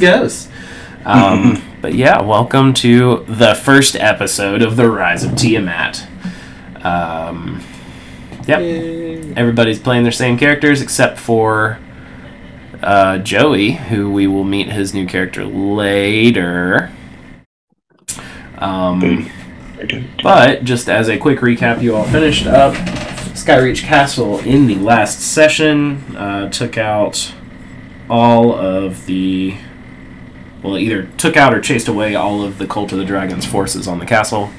goes. Um, but yeah, welcome to the first episode of the Rise of Tiamat. Um, yep, everybody's playing their same characters except for uh, Joey, who we will meet his new character later. Um, but just as a quick recap, you all finished up Skyreach Castle in the last session. Uh, took out all of the well, either took out or chased away all of the Cult of the Dragon's forces on the castle.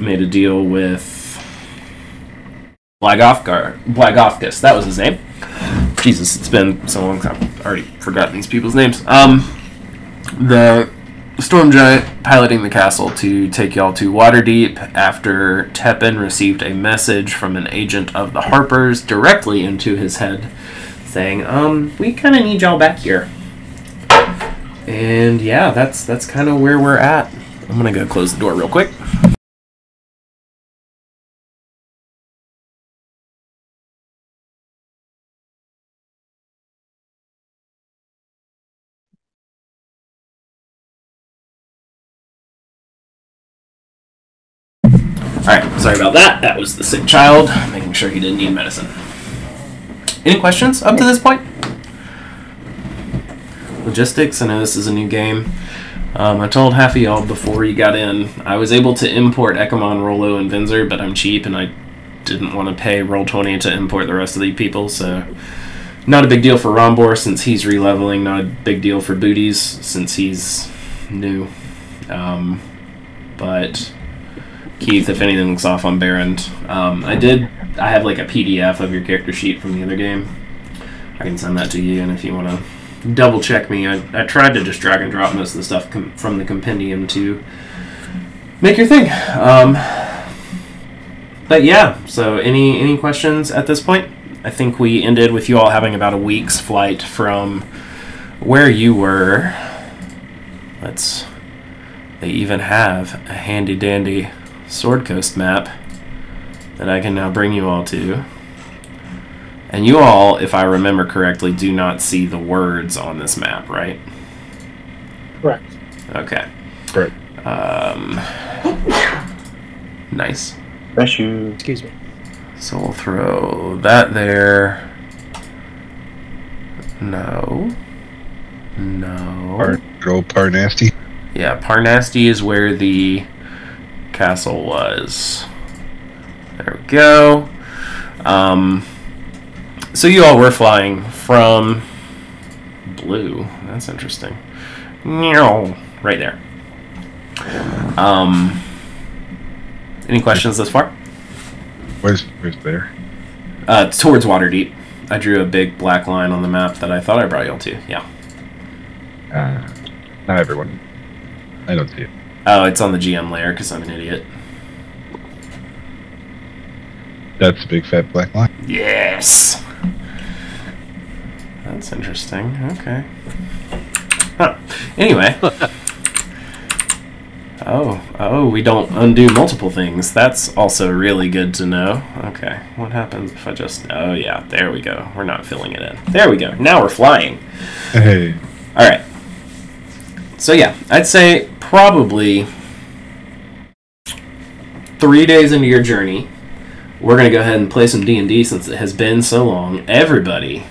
Made a deal with Blagofgar, Blagothkus, that was his name. Jesus, it's been so long, I've already forgotten these people's names. Um, the Storm Giant piloting the castle to take y'all to Waterdeep after Tepin received a message from an agent of the Harpers directly into his head saying, um, we kind of need y'all back here. And yeah, that's that's kind of where we're at. I'm gonna go close the door real quick. Alright, sorry about that. That was the sick child, making sure he didn't need medicine. Any questions up to this point? Logistics, I know this is a new game. Um, I told half of y'all before you got in, I was able to import Ekamon, Rolo, and Vinzer, but I'm cheap and I didn't want to pay Roll20 to import the rest of the people, so not a big deal for Rombor since he's re-leveling, not a big deal for Booties since he's new. Um, but Keith, if anything looks off on Baron, um, I did. I have like a PDF of your character sheet from the other game. I can send that to you, and if you want to double check me, I, I tried to just drag and drop most of the stuff com- from the compendium to make your thing. Um, but yeah, so any any questions at this point? I think we ended with you all having about a week's flight from where you were. Let's. They even have a handy dandy Sword Coast map that I can now bring you all to. And you all, if I remember correctly, do not see the words on this map, right? Correct. Okay. Correct. Um, nice. Bless you. Excuse me. So we'll throw that there. No. No. Par, good old Parnasty. Yeah, Parnasty is where the castle was. There we go. Um, so you all were flying from blue. That's interesting. Right there. Um, any questions thus far? Where's where's there? Uh, towards Waterdeep. I drew a big black line on the map that I thought I brought y'all to. Yeah. Uh, not everyone. I don't see it. Oh, it's on the GM layer because I'm an idiot. That's a big fat black line. Yes. That's interesting. Okay. Huh. Anyway. oh, oh, we don't undo multiple things. That's also really good to know. Okay. What happens if I just. Oh, yeah. There we go. We're not filling it in. There we go. Now we're flying. Hey, All right. So yeah, I'd say probably three days into your journey, we're gonna go ahead and play some D and D since it has been so long. Everybody,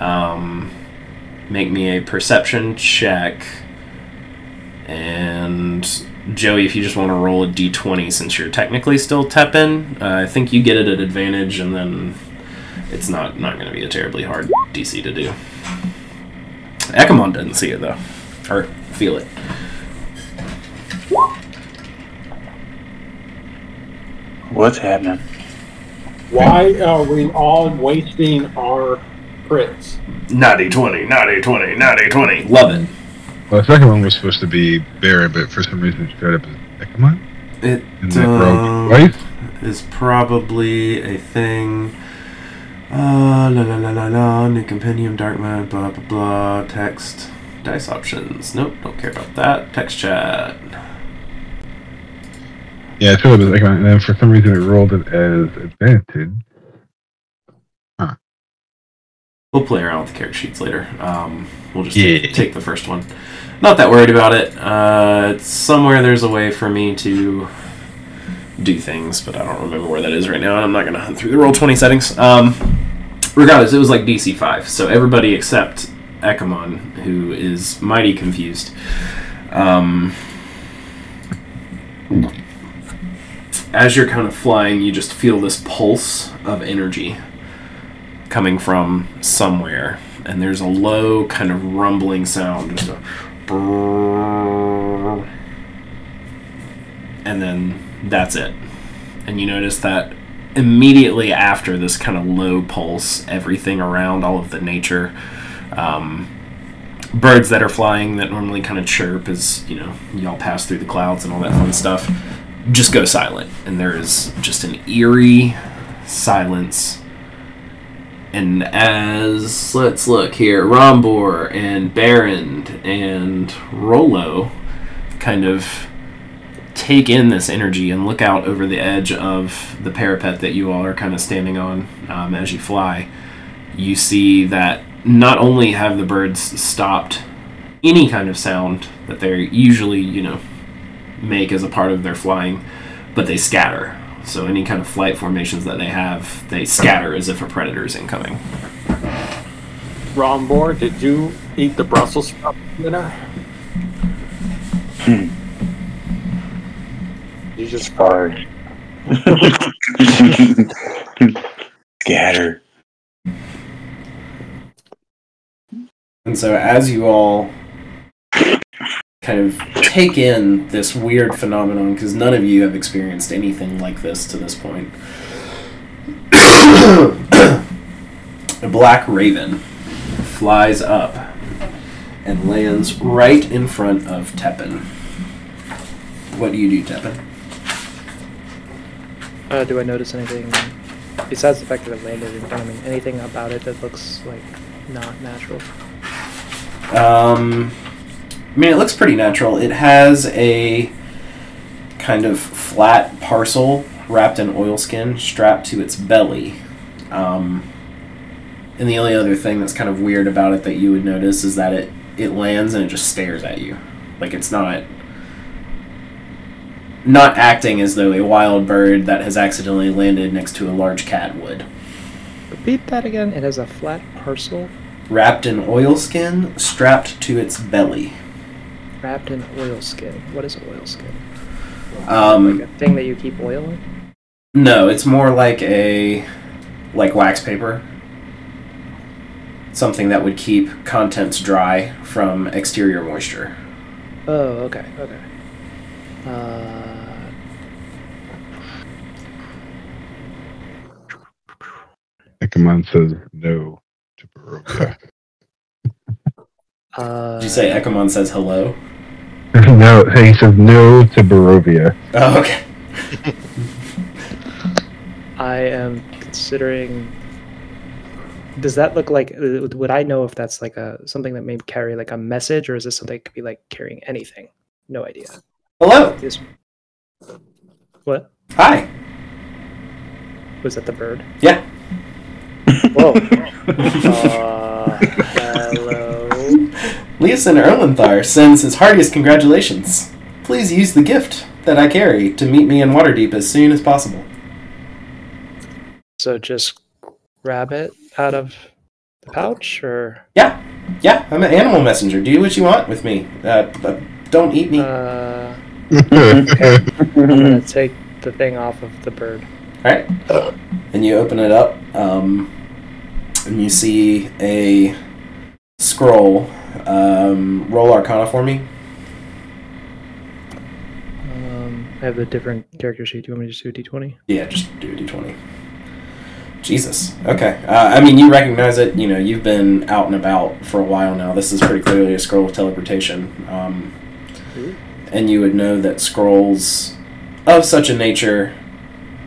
um, make me a perception check, and Joey, if you just want to roll a D twenty since you're technically still Tepin, uh, I think you get it at advantage, and then it's not not gonna be a terribly hard DC to do. Ekamon doesn't see it though, or feel it. What's happening? Why are we all wasting our crits? Not a twenty, not a twenty, not a twenty. Love it. well, the second one was supposed to be Baron, but for some reason it showed up as Ekamon. It And then um, broke twice. is probably a thing. Uh, la la la la la. New compendium, dark mode, blah blah blah. Text, dice options. Nope, don't care about that. Text chat. Yeah, it showed up as Ekamon, and then for some reason it rolled it as advantage. We'll play around with the character sheets later. Um, we'll just Yeah. take, take the first one. Not that worried about it. Uh, it's somewhere there's a way for me to do things, but I don't remember where that is right now, and I'm not going to hunt through the Roll20 settings. Um, regardless, it was like DC 5, so everybody except Ekamon, who is mighty confused. Um, as you're kind of flying, you just feel this pulse of energy coming from somewhere, and there's a low kind of rumbling sound, just a and then that's it. And you notice that immediately after this kind of low pulse, everything around, all of the nature, um, birds that are flying that normally kind of chirp as you know y'all pass through the clouds and all that fun stuff, just go silent, and there is just an eerie silence and as let's look here, Rombor and Baron and Rolo kind of take in this energy and look out over the edge of the parapet that you all are kind of standing on um, as you fly. You see that not only have the birds stopped any kind of sound that they usually, you know, make as a part of their flying, but they scatter. So any kind of flight formations that they have, they scatter as if a predator is incoming. Rombor, did you eat the Brussels sprout dinner? Hmm. You just fired. Scatter. And so as you all kind of take in this weird phenomenon, because none of you have experienced anything like this to this point, a black raven flies up and lands right in front of Tepin. What do you do, Tepin? Uh, do I notice anything besides the fact that it landed in front of me? Anything about it that looks like not natural? Um, I mean, it looks pretty natural. It has a kind of flat parcel wrapped in oilskin strapped to its belly. Um, and the only other thing that's kind of weird about it that you would notice is that it, it lands and it just stares at you. Like it's not not acting as though a wild bird that has accidentally landed next to a large cat would. Repeat that again. It has a flat parcel Wrapped in oilskin strapped to its belly. Wrapped in oilskin. What is oilskin? Um, Like a thing that you keep oil in? No, it's more like a like wax paper. Something that would keep contents dry from exterior moisture. Oh, okay, okay. Uh, Ekamon says no to Barovia. uh, Did you say Ekamon says hello? no, he says no to Barovia. Oh, okay. I am considering. Does that look like? uh, Would I know if that's like a something that may carry like a message, or is this something that could be like carrying anything? No idea. Hello. This. What Hi. was that? The bird? Yeah. Whoa. uh, hello. Leosin Erlenthar sends his heartiest congratulations. Please use the gift that I carry to meet me in Waterdeep as soon as possible. So just grab it out of the pouch, or Yeah. Yeah, I'm an animal messenger. Do what you want with me. Uh, but don't eat me. uh, I'm gonna take the thing off of the bird. All right. And you open it up, um, and you see a scroll. Um, roll Arcana for me. Um, I have the different character sheet. Do you want me to just do a d20? Yeah, just do a d20. Jesus. Okay. Uh, I mean, you recognize it. You know, you've been out and about for a while now. This is pretty clearly a scroll of teleportation. Um, and you would know that scrolls of such a nature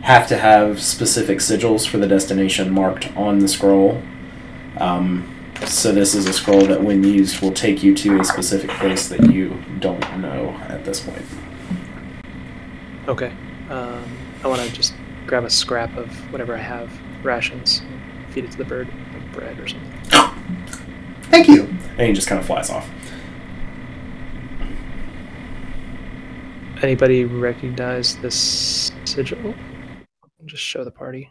have to have specific sigils for the destination marked on the scroll. Um, so this is a scroll that, when used, will take you to a specific place that you don't know at this point. Okay. Um, I want to just grab a scrap of whatever I have, rations, and feed it to the bird. bread or something. Thank you. And he just kind of flies off. Anybody recognize this sigil? Just show the party.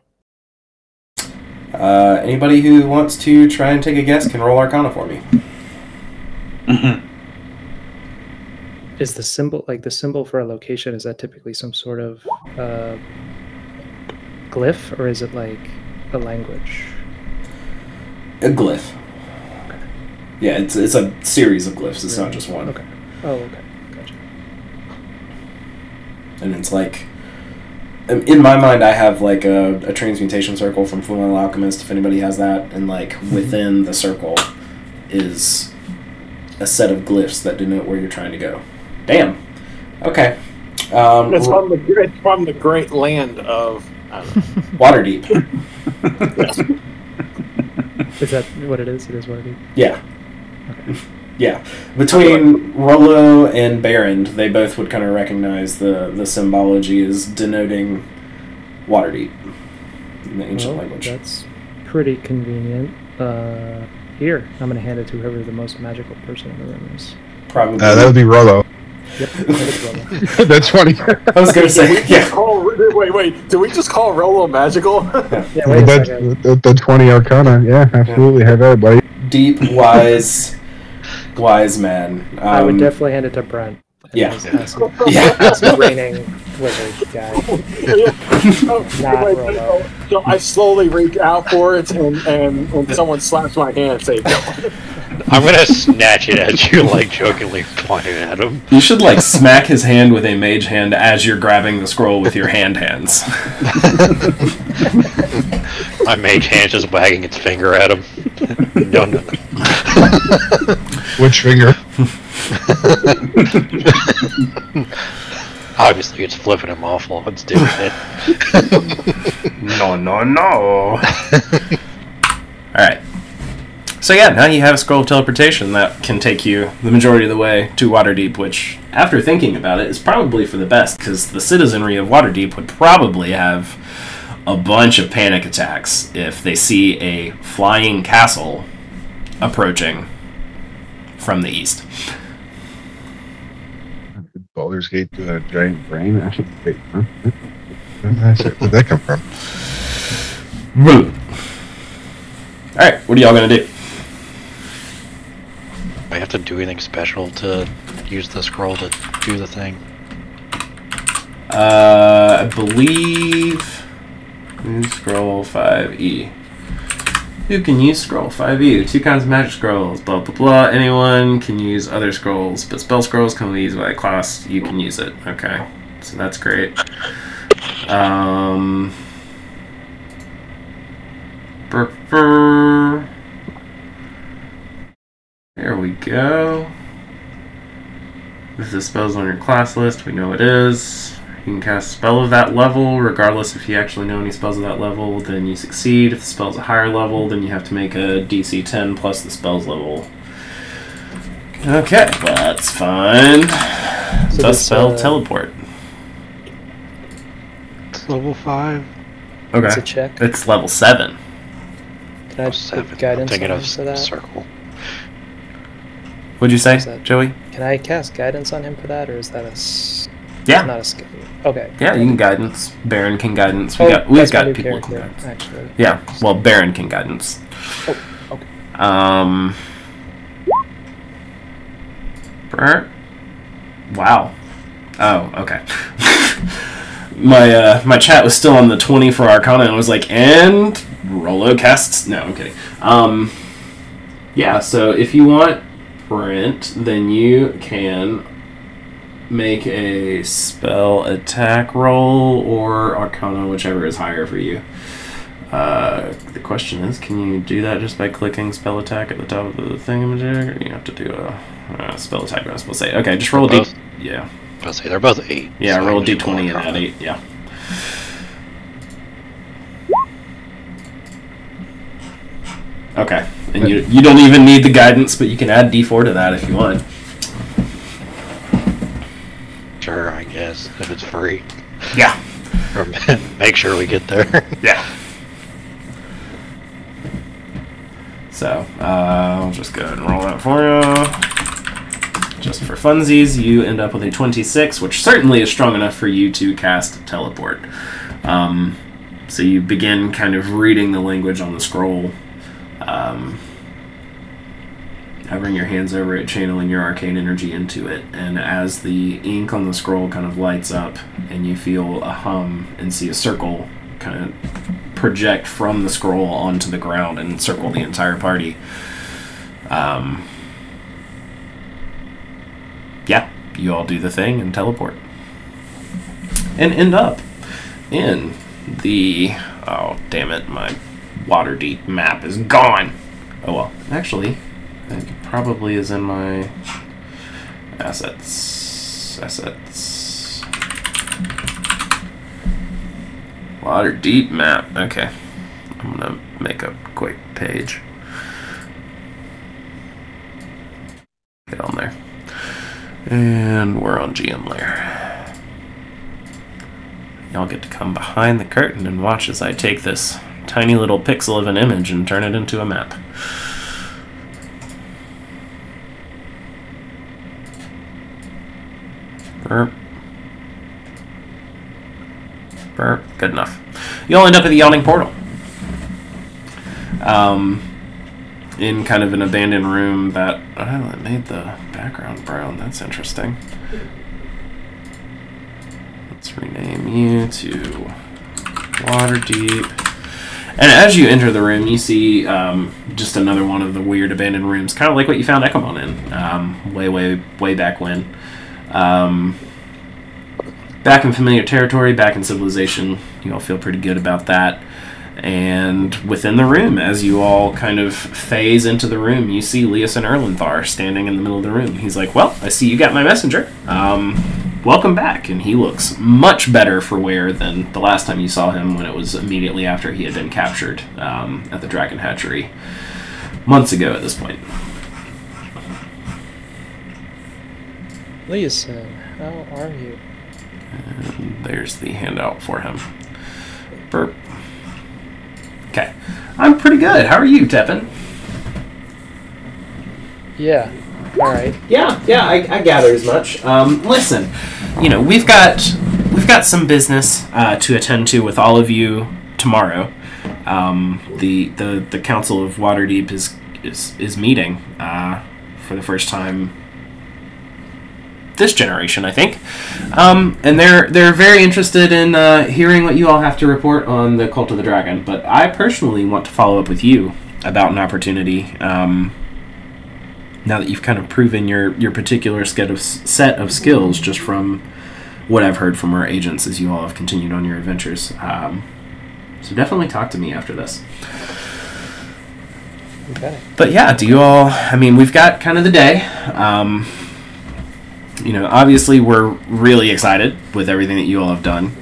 Uh, anybody who wants to try and take a guess can roll Arcana for me. Mhm. Is the symbol like the symbol for a location? Is that typically some sort of uh, glyph, or is it like a language? A glyph. Yeah, it's it's a series of glyphs. It's not just one. Okay. Oh, okay. Gotcha. and it's like in in my mind i have like a, a transmutation circle from fullmetal alchemist if anybody has that and like within the circle is a set of glyphs that denote where you're trying to go damn okay um, It's from the it's from the great land of. I don't know. waterdeep Is that what it is? It is what it is. Yeah yeah between Rolo and Barrand, they both would kind of recognize the the symbology as denoting Waterdeep in the ancient Well, language. That's pretty convenient. Uh, here, I'm gonna hand it to whoever the most magical person in the room is. Probably. Uh, that would be Rolo. Yep. hand it. That's funny. I was gonna say Just yeah. call, wait, wait. Do we just call Rolo magical? Yeah, wait a That's the, the 20 Arcana. Yeah, absolutely. Have at it, buddy. deep, wise, wise man. Um, I would definitely hand it to Brent. yeah. As, as, Yeah. as the reigning wizard guy. Oh, Not Rolo. so I slowly reach out for it, and, and, and someone slaps my hand and say, "No." I'm gonna snatch it at you, like jokingly pointing at him. You should like smack his hand with a mage hand as you're grabbing the scroll with your hand hands. My mage hand just wagging its finger at him. no, no, no. Which finger? Obviously, it's flipping him off while it's doing it. no, no, no. All right. So yeah, now you have a scroll of teleportation that can take you the majority of the way to Waterdeep, which, after thinking about it, is probably for the best because the citizenry of Waterdeep would probably have a bunch of panic attacks if they see a flying castle approaching from the east. Baldur's Gate to a giant brain. Wait, huh? Where'd that come from? All right, what are y'all gonna do? I have to do anything special to use the scroll to do the thing. Uh, I believe scroll five E. Who can use scroll five E? Two kinds of magic scrolls. Blah blah blah. Anyone can use other scrolls, but spell scrolls can be used by class. You can use it. Okay, so that's great. Um. There we go. If the spell's on your class list, we know it is. You can cast a spell of that level, regardless if you actually know any spells of that level, then you succeed. If the spell's a higher level, then you have to make a DC 10 plus the spell's level. Okay, that's fine. So the spell uh, teleport. It's level 5. Okay. It's a check. It's level 7. Can I Seven. put I'm guidance thinking on of him for that? circle. What'd you say, that- Joey? Can I cast guidance on him for that, or is that a s- Yeah. not a skill? Okay. Yeah, you can guidance. Baron can guidance. We Oh, got we've got people can guidance. Actually. Yeah, well, Baron can guidance. Oh, okay. Um. Brr. Wow. Oh, okay. my uh, my chat was still on the twenty for Arcana, and I was like, and Rolo casts. No, I'm kidding. Um. Yeah. So if you want Brent, then you can make a spell attack roll or Arcana, whichever is higher for you. Uh, the question is, can you do that just by clicking spell attack at the top of the thingamajig, or you have to do a uh, spell attack? I was supposed to say. Okay, just roll a d. Both? Yeah, I was say they're both 8. yeah, so roll a can just d20 and add eight. Yeah. Okay, and you you don't even need the guidance, but you can add d4 to that if you want. Sure, I guess, if it's free. Yeah. Or make sure we get there. Yeah. So uh, I'll just go ahead and roll that for you. Just for funsies, you end up with a 26, which certainly is strong enough for you to cast teleport. Um, so you begin kind of reading the language on the scroll, um, hovering your hands over it, channeling your arcane energy into it. And as the ink on the scroll kind of lights up, and you feel a hum and see a circle kind of project from the scroll onto the ground and circle the entire party. Um, yeah, you all do the thing and teleport. And end up in the. Oh, damn it, my Waterdeep map is gone! Oh well, actually, it probably is in my assets. Assets. Water deep map. Okay. I'm gonna make a quick page. Get on there. And we're on GM layer. Y'all get to come behind the curtain and watch as I take this tiny little pixel of an image and turn it into a map. Burp. Burp. Good enough. You'll end up at the Yawning Portal. Um, in kind of an abandoned room that. Oh, it made the background brown. That's interesting. Let's rename you to Waterdeep. And as you enter the room, you see um, just another one of the weird abandoned rooms, kind of like what you found Ekamon in, um, way, way, way back when. Um, back in familiar territory, back in civilization, you all feel pretty good about that. And within the room, as you all kind of phase into the room, you see Leosin Erlenthar standing in the middle of the room. He's like, Well, I see you got my messenger. Um, welcome back. And he looks much better for wear than the last time you saw him when it was immediately after he had been captured um, at the Dragon Hatchery months ago at this point. Leeson, how are you? And there's the handout for him. Burp. Okay. I'm pretty good. How are you, Tepin? Yeah. All right. Yeah, yeah, I, I gather as much. Um, listen, you know, we've got we've got some business uh, to attend to with all of you tomorrow. Um, the the the Council of Waterdeep is is is meeting uh, for the first time this generation, I think. Um, and they're they're very interested in uh, hearing what you all have to report on the Cult of the Dragon. But I personally want to follow up with you about an opportunity. Um, now that you've kind of proven your your particular set of set of skills just from what I've heard from our agents as you all have continued on your adventures. Um, so definitely talk to me after this. Okay. But yeah, do you all? I mean, we've got kind of the day. Um, you know, obviously we're really excited with everything that you all have done.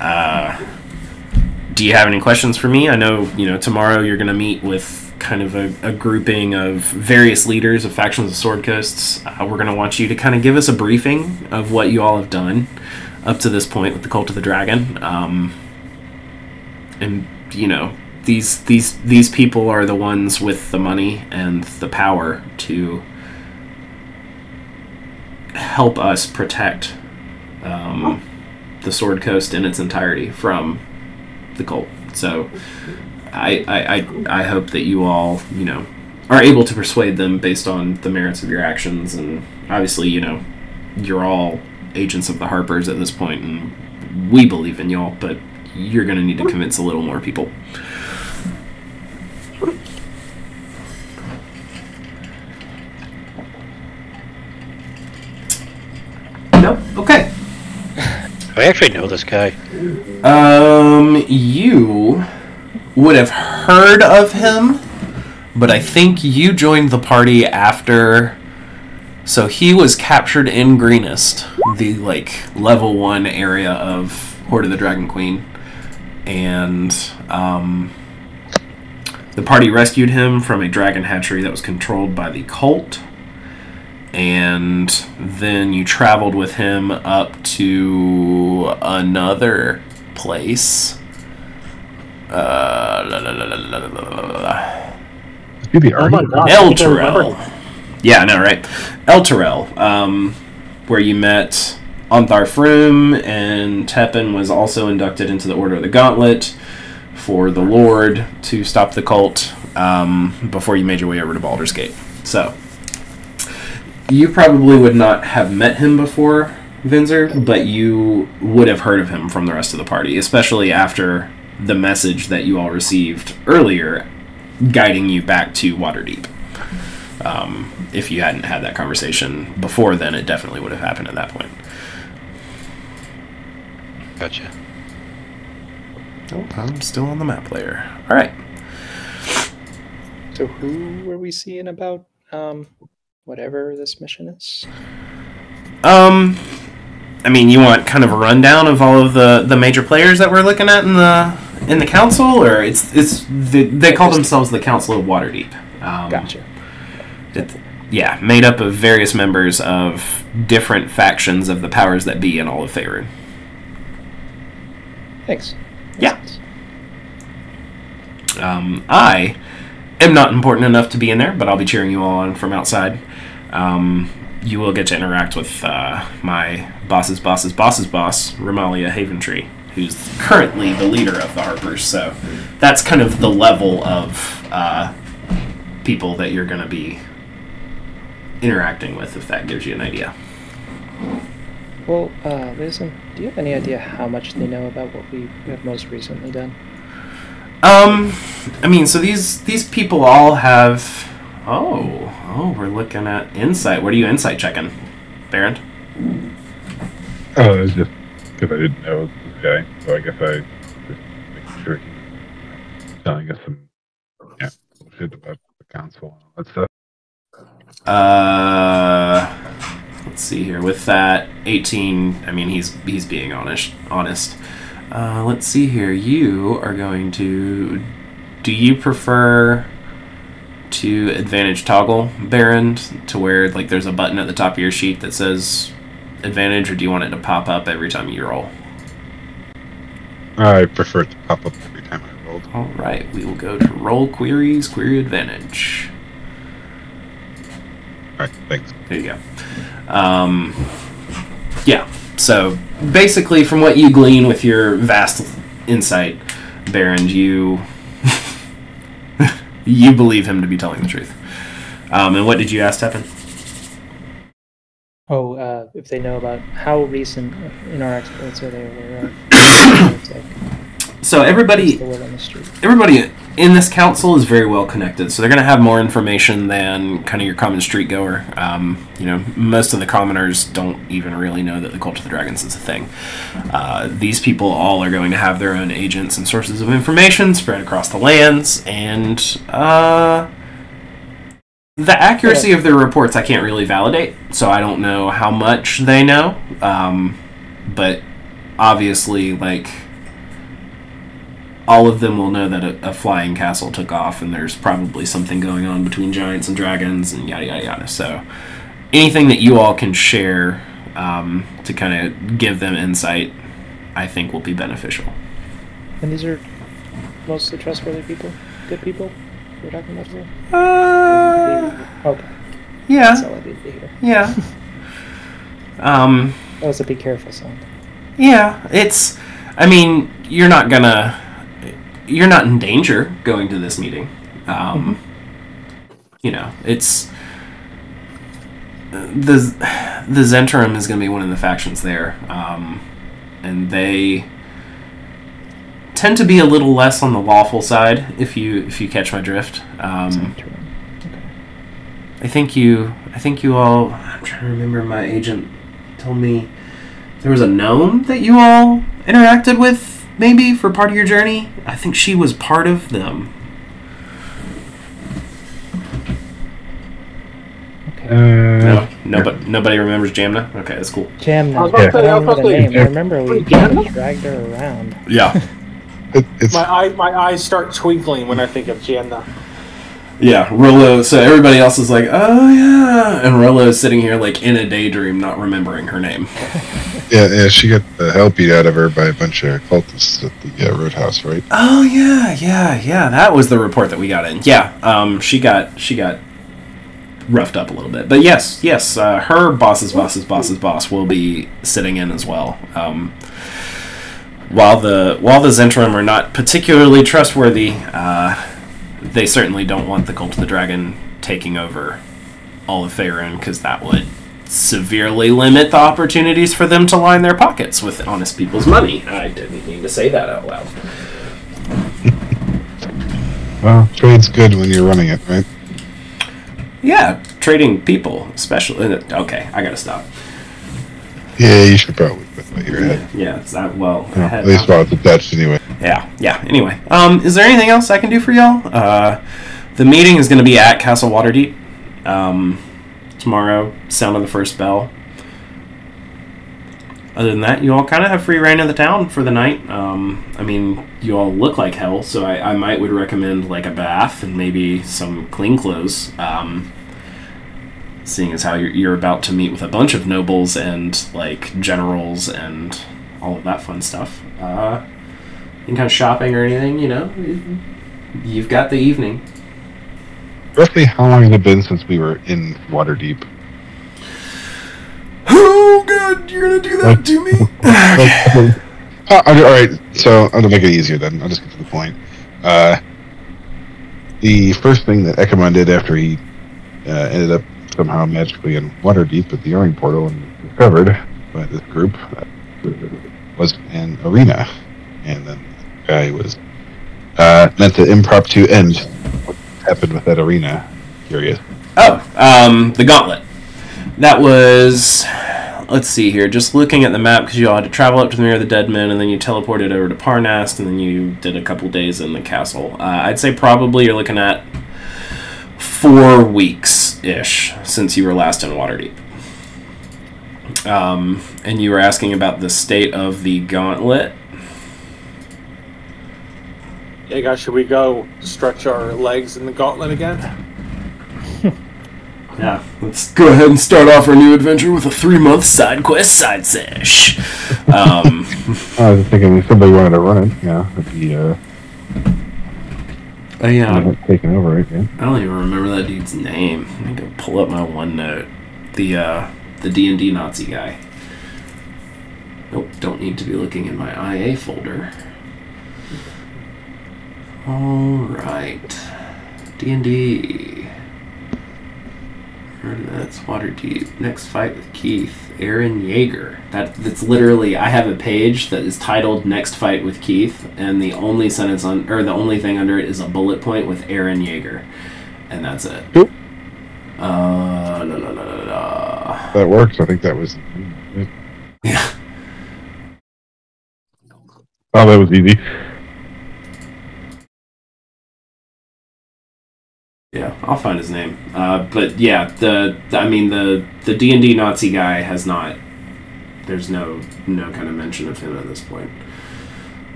Uh, do you have any questions for me? I know you know tomorrow you're going to meet with kind of a, a grouping of various leaders of factions of Sword Coasts. Uh, we're going to want you to kind of give us a briefing of what you all have done up to this point with the Cult of the Dragon. Um, and you know these these these people are the ones with the money and the power to help us protect um, the Sword Coast in its entirety from the cult. So I, I, I, I hope that you all, you know, are able to persuade them based on the merits of your actions. And obviously, you know, you're all agents of the Harpers at this point, and we believe in y'all, but you're going to need to convince a little more people. No? Okay. I actually know this guy. Um, you would have heard of him, but I think you joined the party after. So he was captured in Greenest, the like level one area of Horde of the Dragon Queen, and um, the party rescued him from a dragon hatchery that was controlled by the cult. And then you traveled with him up to another place. Uh, la, la, la, la, la, la, la. Elturel. Yeah, I know, right? Elturel, um, where you met Ontharr Frume, and Tepin was also inducted into the Order of the Gauntlet for the Lord to stop the cult um, before you made your way over to Baldur's Gate. So, you probably would not have met him before, Vinzer, but you would have heard of him from the rest of the party, especially after the message that you all received earlier guiding you back to Waterdeep. Um, if you hadn't had that conversation before then, it definitely would have happened at that point. Gotcha. Oh, I'm still on the map layer. All right. So who were we seeing about um whatever this mission is? Um, I mean, you want kind of a rundown of all of the the major players that we're looking at in the in the council, or it's it's the, they call themselves the Council of Waterdeep. Um, Gotcha. It, yeah, made up of various members of different factions of the powers that be in all of Faerun. Thanks. Yeah. Um, I am not important enough to be in there, but I'll be cheering you all on from outside. Um, you will get to interact with uh, my boss's boss's boss's boss, Remallia Haventree, who's currently the leader of the Harpers. So that's kind of the level of uh, people that you're going to be interacting with, if that gives you an idea. Well, uh, Liz, do you have any idea how much they know about what we have most recently done? Um, I mean, so these these people all have. Oh, oh, we're looking at insight. What are you insight checking, Baron? Oh, it was just because I didn't know guy, so I guess I just make sure he's telling us some yeah bullshit about the council and all that stuff. Uh, let's see here. With that, eighteen. I mean, he's he's being honest. Honest. Uh, let's see here. You are going to. Do you prefer to advantage toggle, Baron, to where like there's a button at the top of your sheet that says advantage, or do you want it to pop up every time you roll? I prefer it to pop up every time I rolled. All right, we will go to roll queries, query advantage. All right, thanks. There you go. Um, yeah. So basically, from what you glean with your vast insight, Baron, you you believe him to be telling the truth. Um, and what did you ask, Tepin? Oh, uh, if they know about how recent in our experts are they aware of? So everybody the word on the street? everybody in this council is very well connected, so they're going to have more information than kind of your common street goer. Um, you know, most of the commoners don't even really know that the cult of the dragons is a thing. Uh, these people all are going to have their own agents and sources of information spread across the lands, and uh, the accuracy of their reports I can't really validate, so I don't know how much they know. Um, but obviously, like all of them will know that a, a flying castle took off and there's probably something going on between giants and dragons and yada yada yada. So anything that you all can share um, to kind of give them insight, I think will be beneficial. And these are mostly trustworthy people, good people. We're talking about here. Uh, Okay, that's yeah, all I need to hear. yeah. Um, That was a be careful sound. Yeah, it's. I mean, you're not gonna. You're not in danger going to this meeting. Um, You know, it's the the Zhentarim is going to be one of the factions there, um, and they tend to be a little less on the lawful side. If you if you catch my drift, um, Okay. I think you I think you all. I'm trying to remember. My agent told me there was a gnome that you all interacted with, maybe for part of your journey. I think she was part of them. Uh, No, nobody, nobody remembers Jamna. Okay, that's cool. Jamna. I was now. about to say, I I was remember about to say, name. Remember we Wait, Jam? dragged her around. Yeah, it, it's My eye, my eyes start twinkling when I think of Jamna. Yeah. Rolo. So everybody else is like, oh yeah, and Rolo is sitting here like in a daydream, not remembering her name. Yeah, yeah, she got the hell beat out of her by a bunch of cultists at the uh, roadhouse, right? Oh yeah, yeah, yeah. That was the report that we got in. Yeah, um, she got she got roughed up a little bit, but yes, yes, uh, her boss's boss's boss's boss will be sitting in as well. Um, while the while the Zhentarim are not particularly trustworthy, uh, they certainly don't want the Cult of the Dragon taking over all of Faerun because that would severely limit the opportunities for them to line their pockets with honest people's money. I didn't mean to say that out loud. Well, trade's good when you're running it, right? Yeah, trading people, especially. Uh, okay, I gotta stop. Yeah, you should probably put that in your head. Yeah, it's not well. At least while it's attached anyway. Yeah, yeah. Anyway, um, is there anything else I can do for y'all? Uh, the meeting is going to be at Castle Waterdeep um, tomorrow. Sound of the first bell. Other than that, you all kind of have free reign of the town for the night. Um, I mean, you all look like hell, so I, I might would recommend like a bath and maybe some clean clothes. Um, seeing as how you're, you're about to meet with a bunch of nobles and like generals and all of that fun stuff. Uh, any kind of shopping or anything, you know, you've got the evening. Roughly how long has it been since we were in Waterdeep? Oh God, you're gonna do that to me? Uh, all right, so I'm gonna make it easier then. I'll just get to the point. Uh, the first thing that Ekamon did after he uh, ended up somehow magically in Waterdeep at the Yawning Portal and was discovered by this group uh, was an arena, and then the guy was uh, meant to impromptu end. What happened with that arena? Curious. Oh, um, the gauntlet. That was. Let's see here. Just looking at the map, because you all had to travel up to the Mere of the Dead Men, and then you teleported over to Parnast, and then you did a couple days in the castle. Uh, I'd say probably you're looking at four weeks ish since you were last in Waterdeep. Um, and you were asking about the state of the gauntlet. Hey guys, should we go stretch our legs in the gauntlet again? Yeah, let's go ahead and start off our new adventure with a three month side quest side sesh. Um, I was thinking if somebody wanted to run it, yeah, it'd be uh, oh yeah, taking over it. Yeah. I don't even remember that dude's name. Let me go pull up my OneNote. The uh, the D and D Nazi guy. Nope, don't need to be looking in my IA folder. All right, D and D. That's Waterdeep. Next fight with Keith. Aaron Yeager. That that's literally. I have a page that is titled "Next Fight with Keith," and the only sentence on, or the only thing under it is a bullet point with Aaron Yeager, and that's it. Oop. Uh, la, la, la. That works. I think that was. Yeah. Oh, that was easy. Yeah, I'll find his name. Uh, but yeah, the, the I mean the the D and D Nazi guy has not. There's no no kind of mention of him at this point.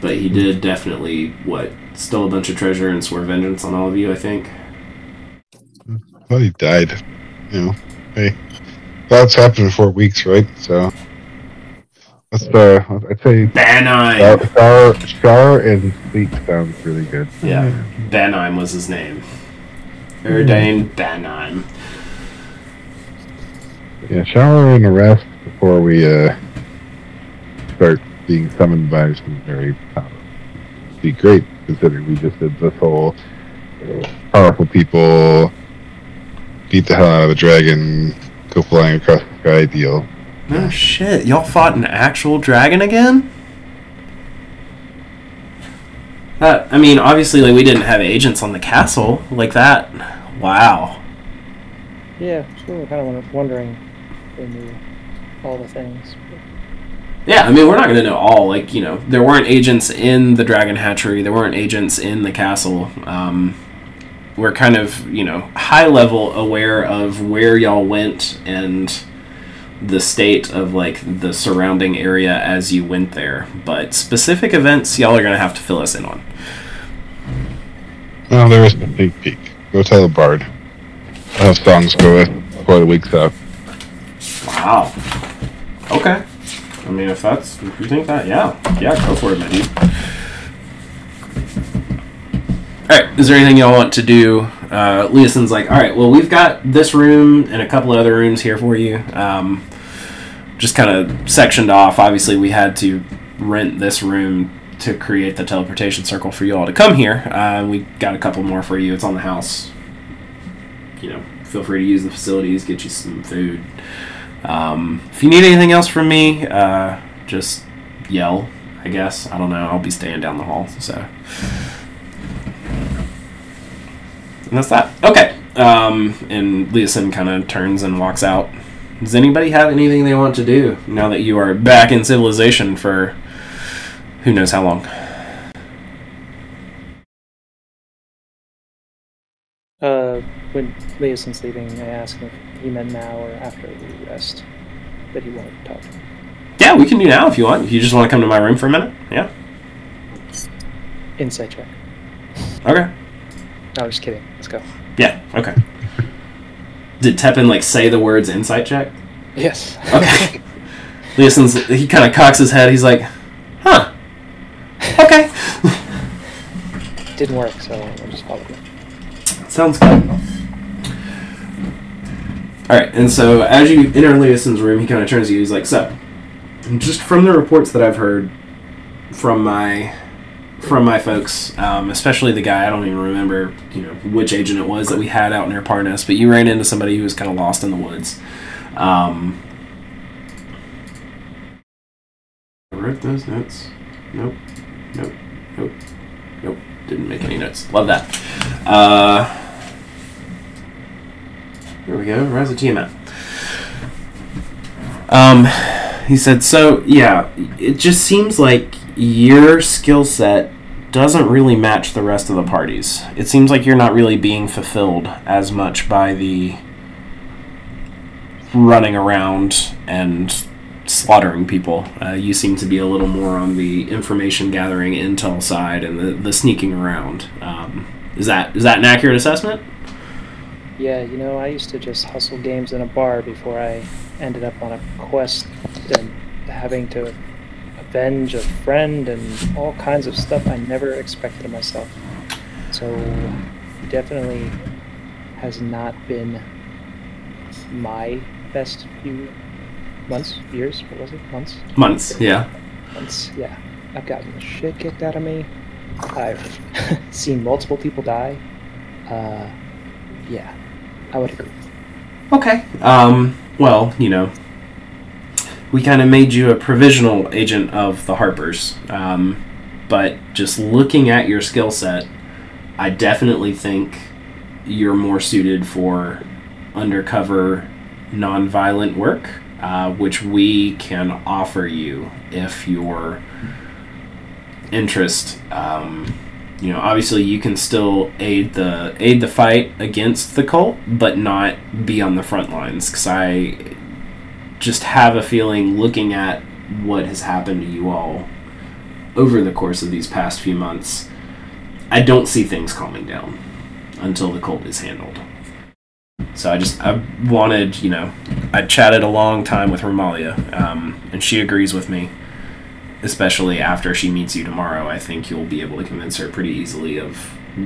But he did definitely what stole a bunch of treasure and swore vengeance on all of you. I think. Thought he died. You know, hey, that's happened in four weeks, right? So that's uh, I'd say Banheim. shower, shower and sleep sounds really good. Yeah, Banheim was his name. Erdain Banheim. Yeah, shower and a rest before we uh start being summoned by some very powerful. Be great considering we just did this whole powerful people beat the hell out of a dragon, go flying across the sky deal. Oh shit! Y'all fought an actual dragon again? That I mean, obviously, like we didn't have agents on the castle like that. Wow. Yeah, so we're kind of wondering if they knew all the things. Yeah, I mean, we're not going to know all. Like, you know, there weren't agents in the dragon hatchery. There weren't agents in the castle. Um, we're kind of, you know, high level aware of where y'all went and the state of like the surrounding area as you went there. But specific events, y'all are going to have to fill us in on. Well, there is a big peek. Go tell a bard. I have songs go before the week's up. Wow. Okay. I mean, if that's if you think that, yeah, yeah, go for it, my. All right. Is there anything y'all want to do? Uh, Leosin's like, all right. Well, we've got this room and a couple of other rooms here for you. Um, just kind of sectioned off. Obviously, we had to rent this room to create the teleportation circle for you all to come here. Uh, we got a couple more for you. It's on the house. You know, feel free to use the facilities. Get you some food. Um, if you need anything else from me, uh, just yell. I guess I don't know. I'll be staying down the hall. So, and that's that. Okay. Um, and Leosin kind of turns and walks out. Does anybody have anything they want to do now that you are back in civilization for who knows how long? Uh, when Leosin's leaving, I ask him if he meant now or after the rest that he wanted to talk. Yeah, we can do now if you want. If you just want to come to my room for a minute. Yeah. Insight check. Okay. No, I'm just kidding. Let's go. Yeah. Okay. Did Tepin like say the words insight check? Yes. Okay. Leosin's he kind of cocks his head. He's like, huh. Okay. Didn't work, so I'm just following it. Sounds good. All right, and so as you enter Leosin's room, he kind of turns to you. He's like, "So, just from the reports that I've heard from my from my folks, um, especially the guy I don't even remember, you know, which agent it was that we had out near Parnast, but you ran into somebody who was kind of lost in the woods. Um, I wrote those notes. Nope. Nope. Nope. Nope. Didn't make any notes. Love that. Uh, here we go. Rise of Tiamat. Um, he said, so yeah, it just seems like your skill set doesn't really match the rest of the parties. It seems like you're not really being fulfilled as much by the running around and slaughtering people. Uh, you seem to be a little more on the information gathering intel side and the, the sneaking around. Um, is that is that an accurate assessment? Yeah, you know, I used to just hustle games in a bar before I ended up on a quest and having to avenge a friend and all kinds of stuff I never expected of myself. So, definitely has not been my best few months, years. What was it? Months? Months, yeah. Months. Yeah, I've gotten the shit kicked out of me. I've seen multiple people die. Uh, yeah, I would agree. Okay. Um, well, you know, we kind of made you a provisional agent of the Harpers. Um, but just looking at your skill set, I definitely think you're more suited for undercover, non-violent work, uh, which we can offer you if your interest. Um, you know, obviously you can still aid the aid the fight against the cult, but not be on the front lines. Because I just have a feeling, looking at what has happened to you all over the course of these past few months, I don't see things calming down until the cult is handled. So I just I wanted, you know, I chatted a long time with Remallia, um, and she agrees with me especially after she meets you tomorrow, I think you'll be able to convince her pretty easily of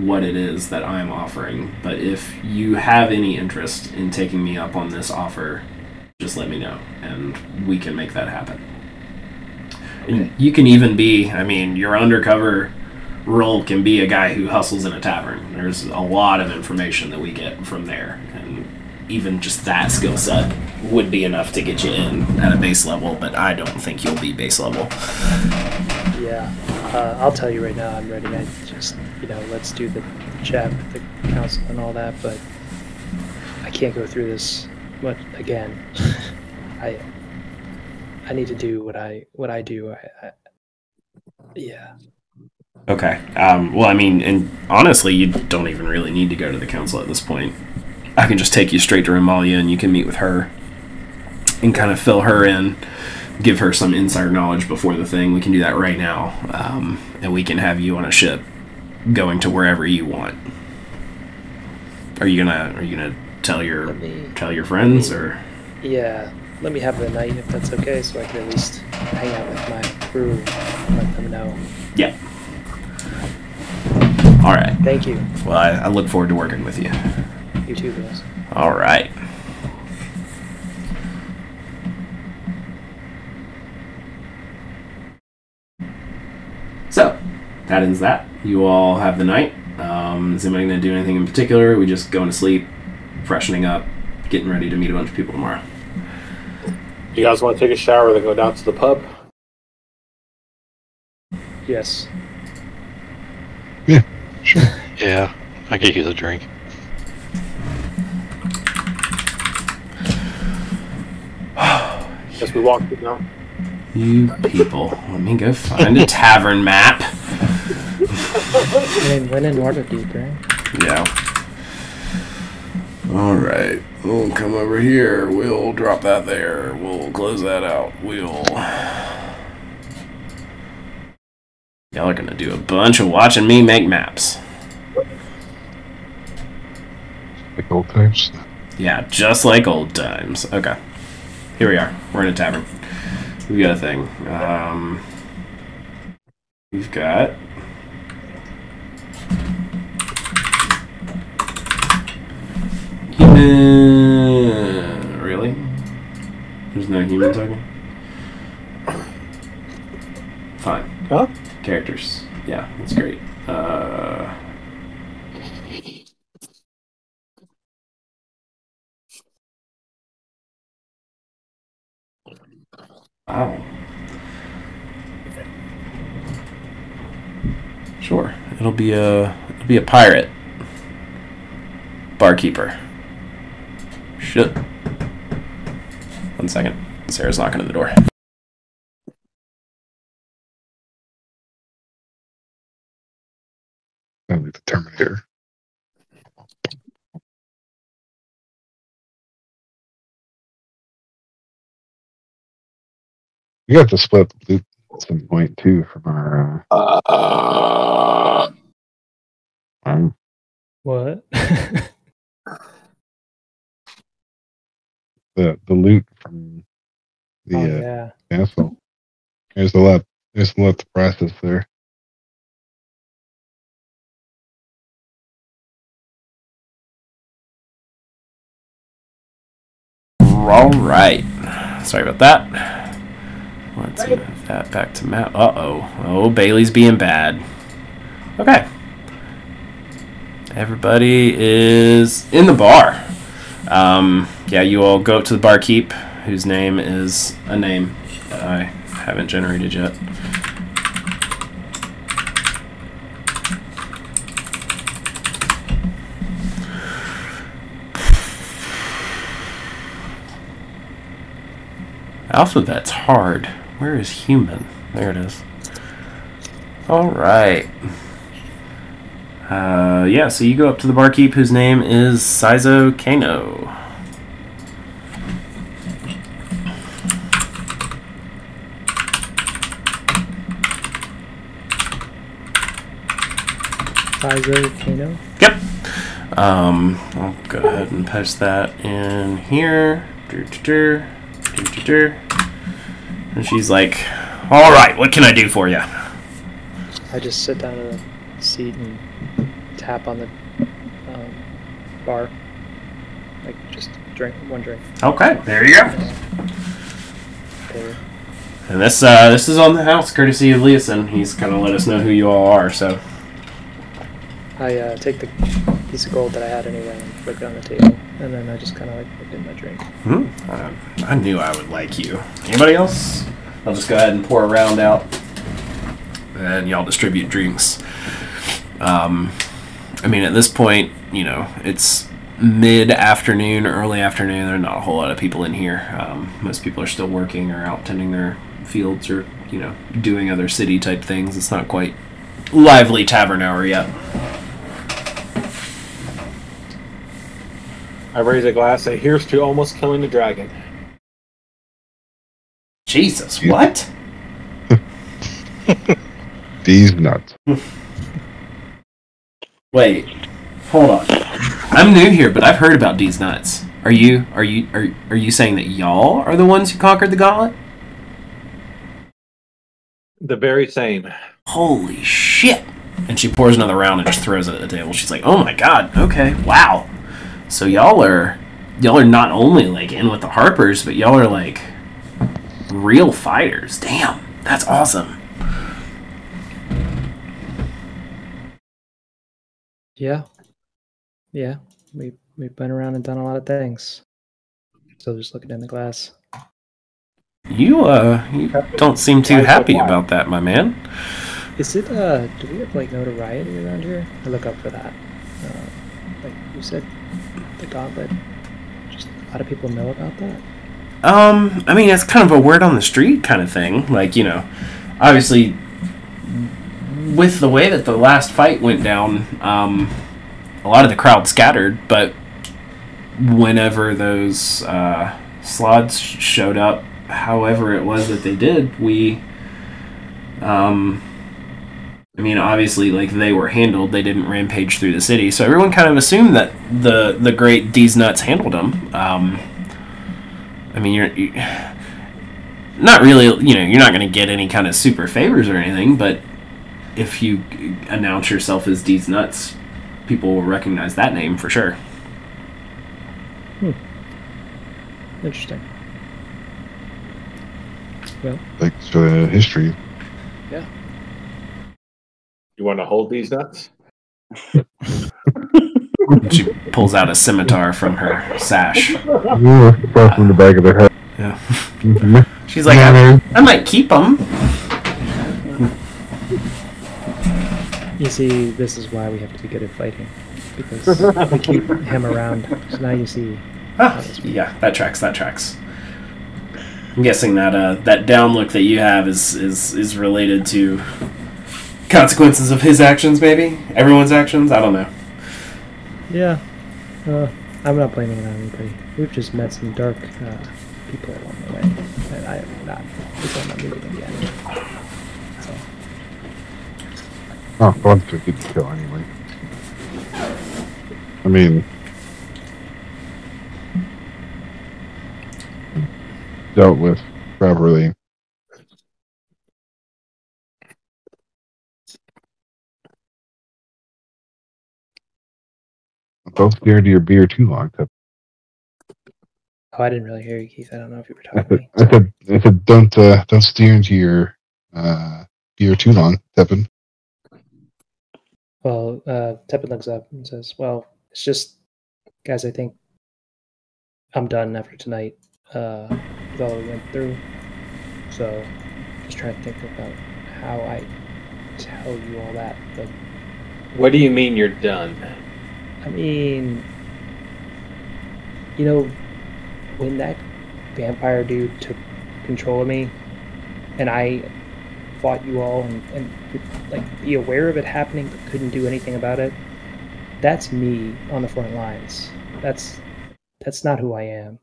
what it is that I'm offering. But if you have any interest in taking me up on this offer, just let me know and we can make that happen. And you can even be, I mean, your undercover role can be a guy who hustles in a tavern. There's a lot of information that we get from there. Even just that skill set would be enough to get you in at a base level, but I don't think you'll be base level. Yeah, uh, I'll tell you right now, I'm ready. I just, you know, let's do the chat with the council and all that, but I can't go through this much again. I, I need to do what I what I do. I, I, yeah. Okay. Um, well, I mean, and honestly, you don't even really need to go to the council at this point. I can just take you straight to Remallia and you can meet with her and kind of fill her in, give her some insider knowledge before the thing. We can do that right now, um, and we can have you on a ship going to wherever you want. Are you gonna Are you gonna tell your me- tell your friends or? Yeah, let me have the night if that's okay, so I can at least hang out with my crew and let them know. Yeah. All right. Thank you. Well, I, I look forward to working with you. You too, Bills. All right. So, that ends that. You all have the night. Um, is anybody going to do anything in particular? We just going to sleep, freshening up, getting ready to meet a bunch of people tomorrow. You guys want to take a shower, then go down to the pub? Yes. Yeah, sure. yeah, I could use a drink. Yes, we walked it now. You people, let me go find a tavern map. I mean, when in Waterdeep, right? Yeah. All right. We'll come over here. We'll drop that there. We'll close that out. We'll. Y'all are gonna do a bunch of watching me make maps. Like old times. Yeah, just like old times. Okay. Here we are. We're in a tavern. We've got a thing. Um, we've got. Human. Really? There's no human token? Fine. Huh? Characters. Yeah, that's great. Uh. Wow. Sure. It'll be a it'll be a pirate. Barkeeper. Shit. One second. Sarah's knocking at the door. Like the Terminator. We have to split the loot at some point too from our Uh, uh, um, What? the the loot from the oh, uh, yeah. castle. There's a lot. There's a lot to process there. All right. Sorry about that. Let's move that back to map. Uh oh. Oh, Bailey's being bad. Okay. Everybody is in the bar. Um, yeah, you all go up to the barkeep, whose name is a name that I haven't generated yet. Alphabet's hard. Where is human? There it is. All right. Uh, yeah, so you go up to the barkeep whose name is Saizo Kano. Pfizer Kano. Yep. Um, I'll go ahead and post that in here. Dur, dur, dur. And she's like, "All right, what can I do for you?" I just sit down in a seat and tap on the um, bar. Like, just drink one drink. Okay, there you go. Okay. And this uh, this is on the house, courtesy of Leosin. He's kind of let us know who you all are. So I uh, take the piece of gold that I had anyway and flick it on the table, and then I just kind of like looked in my drink. hmm, uh, I knew I would like you. Anybody else? I'll just go ahead and pour a round out, and y'all distribute drinks. Um, I mean, at this point, you know, it's mid afternoon, early afternoon. There are not a whole lot of people in here. Um, most people are still working or out tending their fields or you know doing other city type things. It's not quite lively tavern hour yet. I raise a glass. Say, "Here's to almost killing the dragon." Jesus, Yeah. what? These nuts. Wait, hold on. I'm new here, but I've heard about these nuts. Are you are you are, are you saying that y'all are the ones who conquered the gauntlet? The very same. Holy shit! And she pours another round and just throws it at the table. She's like, "Oh my god, okay, wow." So y'all are y'all are not only like in with the Harpers, but y'all are like real fighters. Damn, that's awesome. Yeah. Yeah. We we've been around and done a lot of things. So just looking in the glass. You uh, you don't seem too happy about that, my man. Is it uh do we have like notoriety around here? I look up for that. Uh, like you said the gauntlet. Just a lot of people know about that. Um, I mean, it's kind of a word on the street kind of thing. Like, you know, obviously, with the way that the last fight went down, um, a lot of the crowd scattered, but whenever those uh, slots showed up, however it was that they did, we, um, I mean, obviously, like they were handled. They didn't rampage through the city, so everyone kind of assumed that the the great D's nuts handled them. Um, I mean, you're, you not really, you know, you're not going to get any kind of super favors or anything, but if you announce yourself as D's Nuts, people will recognize that name for sure. Hmm. Interesting. Well, Thanks for the history. You want to hold these nuts? She pulls out a scimitar from her sash. Ooh, far from the back of their head. Yeah. Mhm. She's like, I, I might keep them. you see, this is why we have to be good at fighting. Because we keep him around. So now you see Ah, yeah, that tracks. That tracks. I'm guessing that uh, that down look that you have is is is related to consequences of his actions, maybe everyone's actions. I don't know. Yeah. Uh, I'm not blaming it on anybody. We've just met some dark uh, people along the way. And I am not. I'm not meeting again. So, Oh, one's to get to kill anyway. I mean, dealt with properly. Don't stare into your beer too long. Oh, I didn't really hear you, Keith. I don't know if you were I talking said, to me. I said, I said, don't uh, don't steer into your uh, beer too long, Tepin. Well, uh, Tepin looks up and says, "Well, it's just, guys. I think I'm done after tonight. Uh, with all we went through. So, just trying to think about how I tell you all that. But What do you mean you're done? I mean, you know, when that vampire dude took control of me, and I fought you all and, and like be aware of it happening but couldn't do anything about it. That's me on the front lines. That's that's not who I am.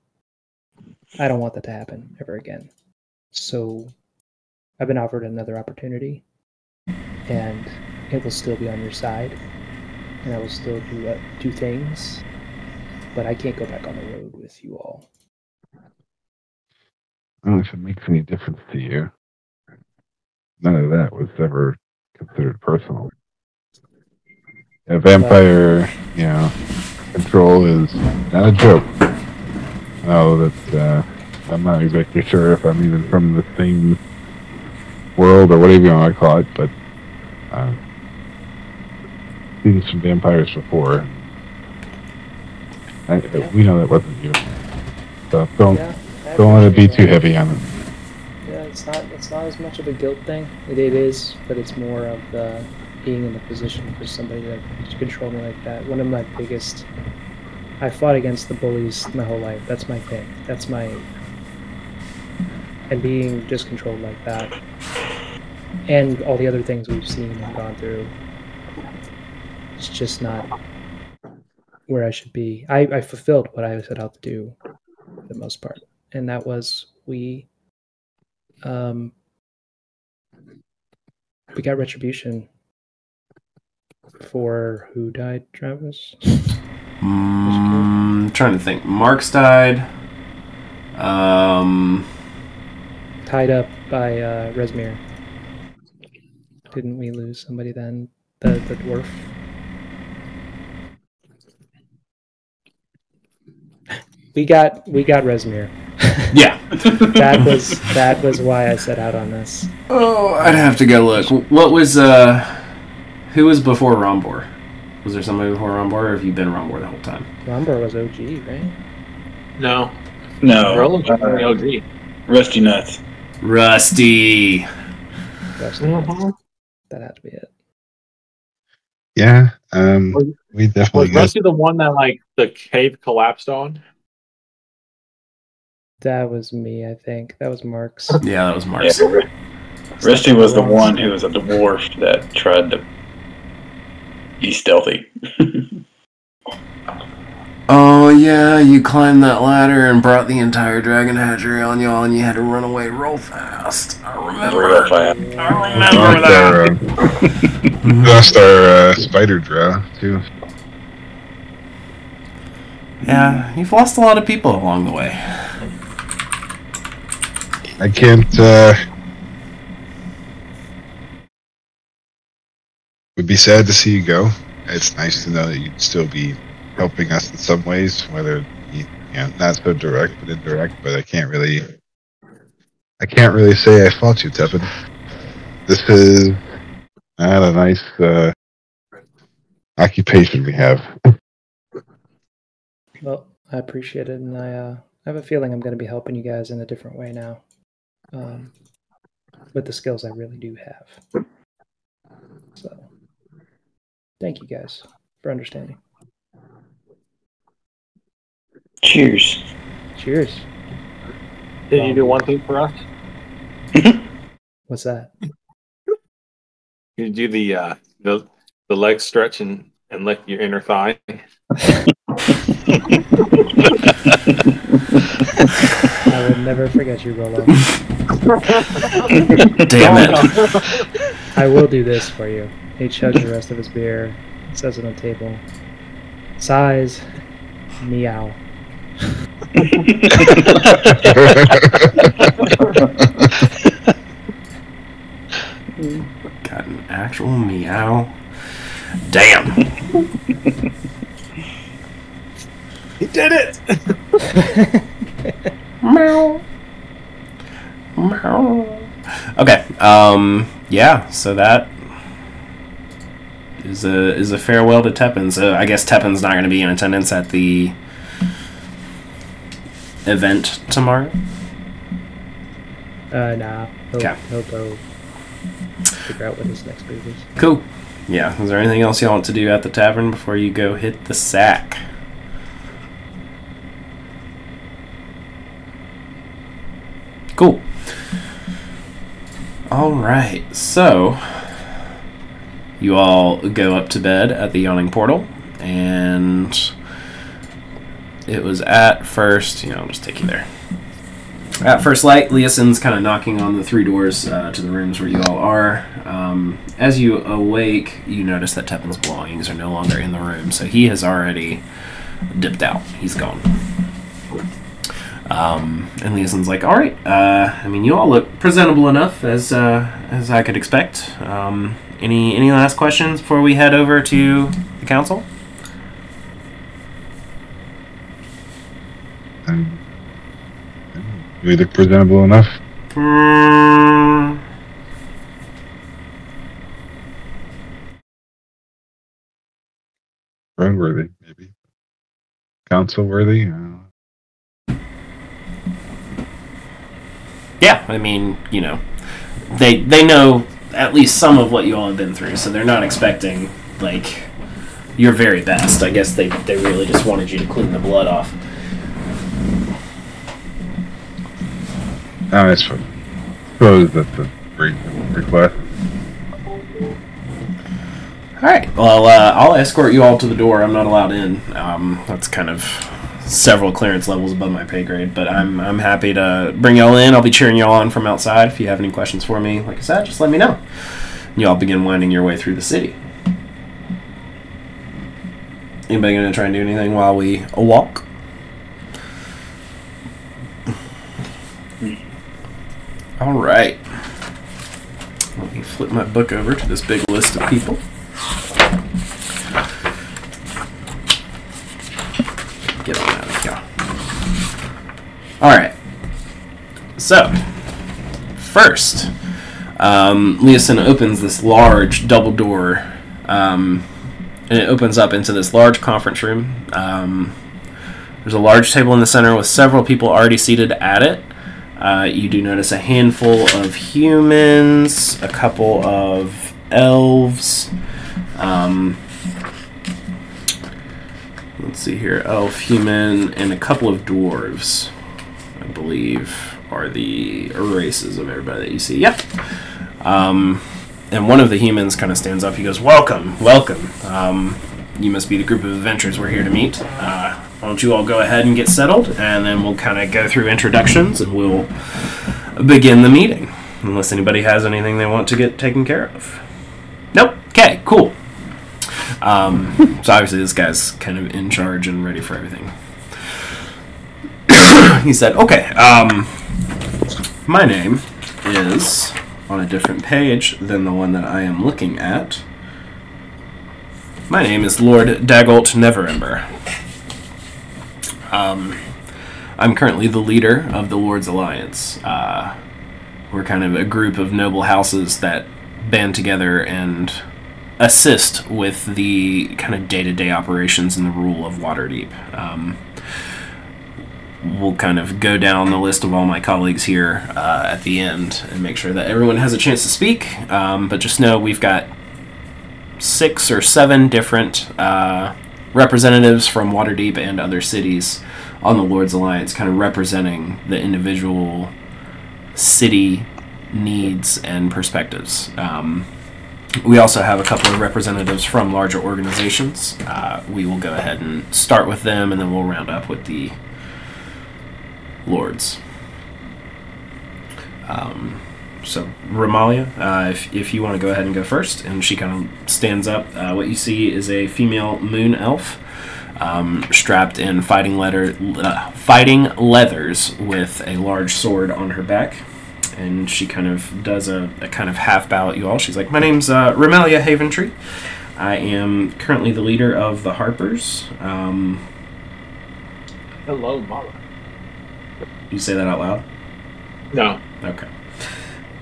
I don't want that to happen ever again. So I've been offered another opportunity and it will still be on your side and I will still do uh, do things, but I can't go back on the road with you all. I don't know if it makes any difference to you. None of that was ever considered personal. A vampire, you know, control is not a joke. Know that uh, I'm not exactly sure if I'm even from the same world or whatever you want to call it, but uh, seen some vampires before. I, We know that wasn't you. So don't Yeah, don't let it be too heavy on it. Yeah, it's not it's not as much of a guilt thing. It, it is, but it's more of the being in the position for somebody to, to control me like that. One of my biggest. I fought against the bullies my whole life. That's my thing. That's my. And being just controlled like that, and all the other things we've seen and gone through, it's just not where I should be. I, I fulfilled what I set out to do, for the most part, and that was we um, we got retribution for who died, Travis. Mm, I'm trying to think. Mark's died. Um, Tied up by uh, Rezmir. Didn't we lose somebody then? The the dwarf. We got we got Rezmir. yeah. That was that was why I set out on this. Oh, I'd have to go look. What was uh, who was before Rombor? Was there somebody before Rombor, or have you been Rombor the whole time? Rombor was OG, right? No. No, Roland was uh, OG. Rusty Nuts. Rusty. That's- Mhm. That had to be it. Yeah, um, Was- we Was definitely got. Rusty the one that like the cave collapsed on? That was me, I think. That was Mark's. Yeah, that was Mark's. Ru- Rusty was the one who was a dwarf that tried to be stealthy. Oh yeah, you climbed that ladder and brought the entire dragon hatchery on y'all, and you had to run away real fast. I Real remember. fast. I Lost remember our, that. uh, lost our uh, spider draw too. Yeah, you've lost a lot of people along the way. I can't. uh Would be sad to see you go. It's nice to know that you'd still be helping us in some ways, whether you, know not so direct but indirect. But I can't really. I can't really say I fought you, Tepin. This is not a nice uh, occupation we have. Well, I appreciate it, and I uh, I have a feeling I'm going to be helping you guys in a different way now, um, with the skills I really do have. So, thank you guys for understanding. Cheers. Cheers. Did you do one thing for us? What's that? You do the uh, the the leg stretch and and lick your inner thigh. I will never forget you, Rolo. Damn it. I will do this for you. He chugs the rest of his beer, says it on the table. Sighs, meow. Got an actual meow. Damn. He did it. Meow. Meow. Okay. Um. Yeah. So that is a is a farewell to Tepin. So I guess Tepin's not going to be in attendance at the event tomorrow. Uh, nah. He'll, Okay. he'll go figure out what his next move is. Cool. Yeah. Is there anything else y'all want to do at the tavern before you go hit the sack? Cool. All right. So you all go up to bed at the yawning portal, and it was at first. You know, I'll just take you there. At first light, Leosin's kind of knocking on the three doors uh, to the rooms where you all are. Um, as you awake, you notice that Tepin's belongings are no longer in the room, so he has already dipped out. He's gone. Um, and Leosin's like, "All right. Uh, I mean, you all look presentable enough as uh, as I could expect. Um, any any last questions before we head over to the council?" And, we look presentable enough. Mm, Throne worthy, maybe. Council worthy. Uh, Yeah, I mean, you know, they they know at least some of what you all have been through, so they're not expecting like your very best. I guess they they really just wanted you to clean the blood off. I I suppose suppose that's a great request. All right. Well, uh, I'll escort you all to the door. I'm not allowed in. Um, that's kind of several clearance levels above my pay grade, but I'm, I'm happy to bring y'all in. I'll be cheering y'all on from outside. If you have any questions for me, like I said, just let me know. Y'all begin winding your way through the city. Anybody gonna try and do anything while we walk? All right. Let me flip my book over to this big list of people. So, first, um, Leosin opens this large double door, um, and it opens up into this large conference room. Um, there's a large table in the center with several people already seated at it. Uh, you do notice a handful of humans, a couple of elves. Um, let's see here elf, human, and a couple of dwarves, I believe, are the races of everybody that you see. Yep. Um, and one of the humans kind of stands up. He goes, Welcome, welcome. Um, you must be the group of adventurers we're here to meet. Uh, why don't you all go ahead and get settled, and then we'll kind of go through introductions and we'll begin the meeting. Unless anybody has anything they want to get taken care of. Nope. Okay, cool. Um, so obviously this guy's kind of in charge and ready for everything. he said, "Okay, um, my name is on a different page than the one that I am looking at. My name is Lord Dagult Neverember. Um, I'm currently the leader of the Lord's Alliance. Uh, we're kind of a group of noble houses that band together and assist with the kind of day-to-day operations and the rule of Waterdeep. Um, we'll kind of go down the list of all my colleagues here uh, at the end and make sure that everyone has a chance to speak. Um, but just know we've got six or seven different uh, representatives from Waterdeep and other cities on the Lord's Alliance, kind of representing the individual city needs and perspectives. Um, we also have a couple of representatives from larger organizations. Uh, we will go ahead and start with them, and then we'll round up with the lords. Um, so, Remallia, uh, if, if you want to go ahead and go first, and she kind of stands up. Uh, what you see is a female moon elf um, strapped in fighting leather, uh, fighting leathers with a large sword on her back. And she kind of does a, a kind of half bow at you all. She's like, "My name's uh, Remallia Haventree. I am currently the leader of the Harpers. Um, Hello, Mara. You say that out loud? No. Okay.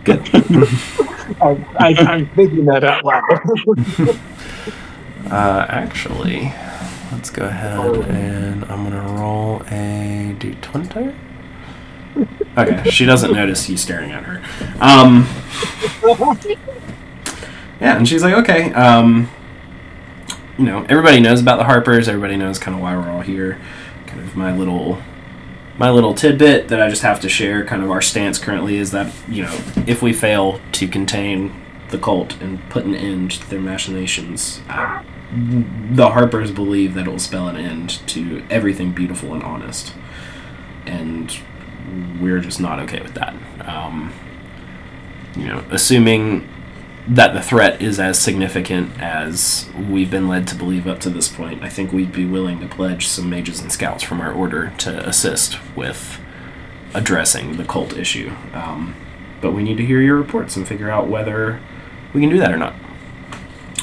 I, I, I'm thinking that out loud. Uh, actually, let's go ahead and I'm gonna roll a d20. Okay, she doesn't notice you staring at her. Um, yeah, and she's like, okay, um, you know, everybody knows about the Harpers. Everybody knows kind of why we're all here. Kind of my little, my little tidbit that I just have to share. Kind of our stance currently is that you know, if we fail to contain the cult and put an end to their machinations, uh, the Harpers believe that it will spell an end to everything beautiful and honest, and we're just not okay with that. Um, you know, assuming that the threat is as significant as we've been led to believe up to this point, I think we'd be willing to pledge some mages and scouts from our order to assist with addressing the cult issue. Um, but we need to hear your reports and figure out whether we can do that or not.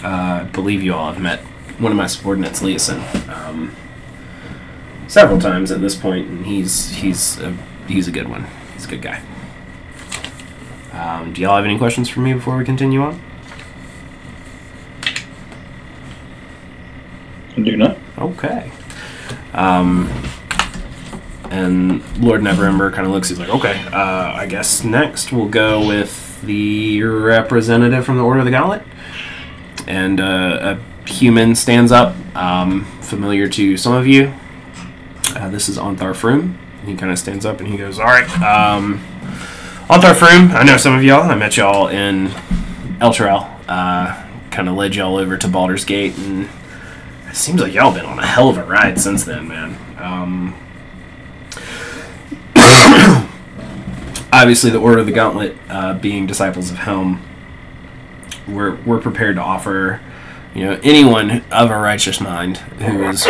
Uh, I believe you all have met one of my subordinates, Leosin, um, several times at this point, and he's he's a, he's a good one. He's a good guy. Um, do y'all have any questions for me before we continue on? Do not. Okay. Um, and Lord Neverember kind of looks. He's like, okay. Uh, I guess next we'll go with the representative from the Order of the Gauntlet, and uh, a human stands up, um, familiar to some of you. Uh, this is Ontharr Frume. He kind of stands up and he goes, "All right, um, Ontharr Frume. I know some of y'all. I met y'all in Elturel. Uh, kind of led y'all over to Baldur's Gate, and it seems like y'all been on a hell of a ride since then, man. Um, obviously, the Order of the Gauntlet, uh, being disciples of Helm, we're we're prepared to offer, you know, anyone of a righteous mind who is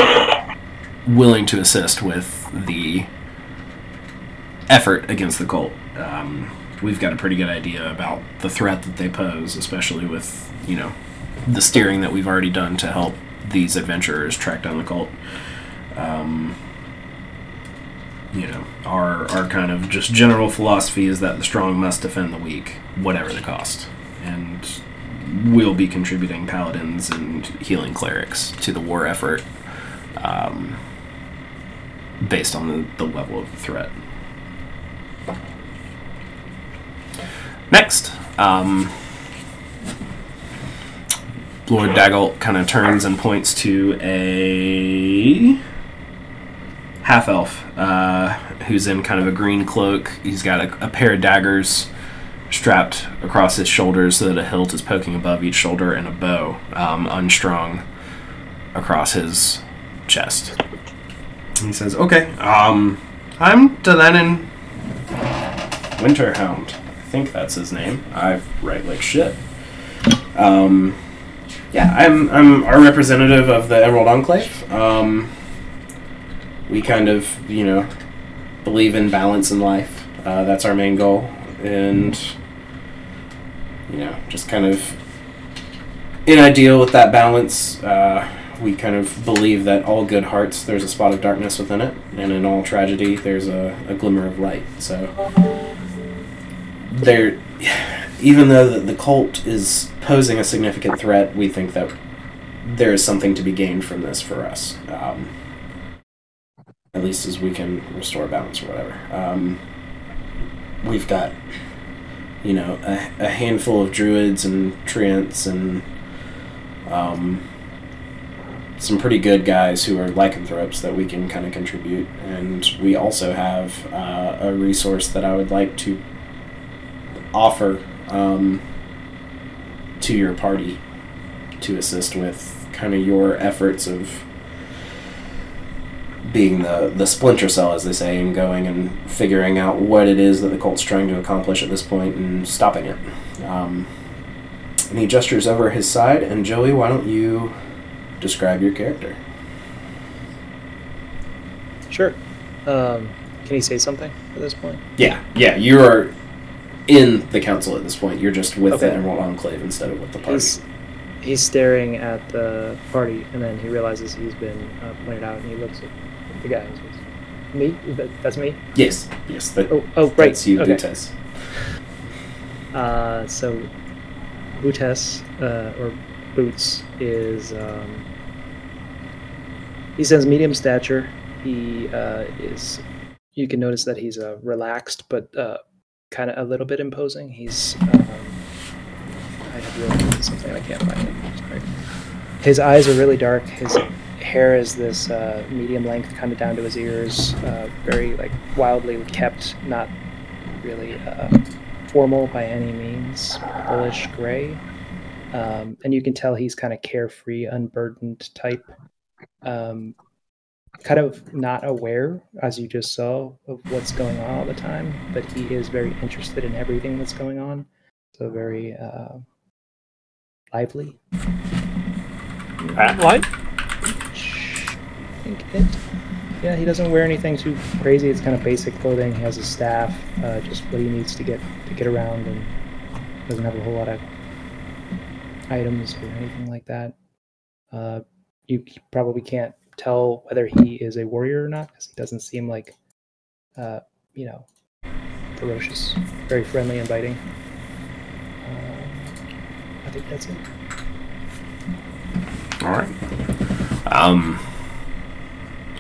willing to assist with the effort against the cult. Um, we've got a pretty good idea about the threat that they pose, especially with you know the steering that we've already done to help these adventurers track down the cult. Um, you know, our our kind of just general philosophy is that the strong must defend the weak, whatever the cost, and we'll be contributing paladins and healing clerics to the war effort, um, based on the, the level of the threat. Next, um, Lord Dagult kind of turns and points to a half elf uh, who's in kind of a green cloak. He's got a, a pair of daggers strapped across his shoulders so that a hilt is poking above each shoulder and a bow um, unstrung across his chest. He says, Okay, um, I'm Delanin Winterhound. Think that's his name. I write like shit. Um, yeah, I'm I'm our representative of the Emerald Enclave. Um, we kind of, you know, believe in balance in life. Uh, that's our main goal, and you know, just kind of in ideal with that balance. Uh, we kind of believe that all good hearts there's a spot of darkness within it, and in all tragedy there's a, a glimmer of light. So there, even though the, the cult is posing a significant threat, we think that there is something to be gained from this for us. Um, at least as we can restore balance or whatever. Um, we've got, you know, a, a handful of druids and treants and um, some pretty good guys who are lycanthropes that we can kind of contribute. And we also have uh, a resource that I would like to offer um, to your party to assist with kind of your efforts of being the the splinter cell, as they say, and going and figuring out what it is that the cult's trying to accomplish at this point and stopping it. Um, and he gestures over his side, and Joey, why don't you describe your character? Sure. Um, can he say something at this point? Yeah, yeah, you are in the council at this point. You're just with the Okay. Emerald Enclave instead of with the party. He's he's staring at the party, and then he realizes he's been uh, pointed out, and he looks at the guy. and says, "Me? That, that's me? Yes, yes, that, Oh, oh, right. that's you, okay. Butes. Uh, so Butes uh, or Boots is um, he says medium stature. He uh, is. You can notice that he's uh, relaxed, but uh, kind of a little bit imposing. He's. Um, I have something I can't find it. Sorry. His eyes are really dark. His hair is this uh, medium length, kind of down to his ears. Uh, very like wildly kept, not really uh, formal by any means. Bullish gray, um, and you can tell he's kind of carefree, unburdened type. Um, kind of not aware, as you just saw, of what's going on all the time, but he is very interested in everything that's going on. So very uh, lively. At light? I think it. Yeah, he doesn't wear anything too crazy. It's kind of basic clothing. He has a staff, uh, just what he needs to get to get around, and doesn't have a whole lot of items or anything like that. Uh, you probably can't tell whether he is a warrior or not because he doesn't seem like, uh, you know, ferocious. Very friendly, inviting. Um, I think that's it. All right. Um,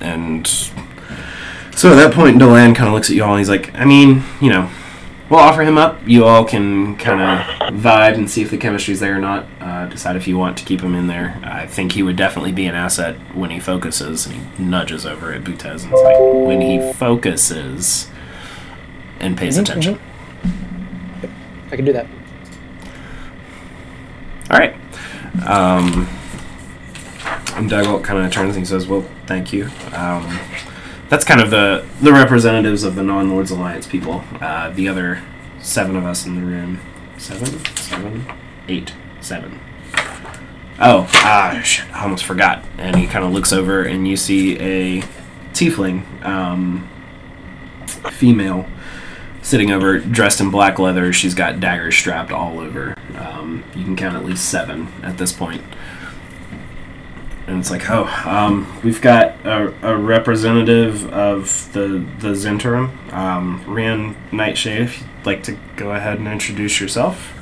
and so at that point, Delan kind of looks at you all and he's like, I mean, you know, we'll offer him up. You all can kind of vibe and see if the chemistry's there or not. Uh, decide if you want to keep him in there. I think he would definitely be an asset when he focuses. And he nudges over at Butez and it's like, when he focuses and pays Mhm, attention. Yep, I can do that. All right. Um, and Daggett kind of turns and he says, "Well, thank you." Um, that's kind of the the representatives of the non-Lords Alliance people. Uh, the other seven of us in the room. Seven, seven, eight, seven. Oh, ah, shit! I almost forgot. And he kind of looks over, and you see a tiefling. Um, female sitting over, dressed in black leather. She's got daggers strapped all over. Um, you can count at least seven at this point. And it's like, oh, um, we've got a, a representative of the the Zhentarim, um, Rian Nightshade. If you'd like to go ahead and introduce yourself.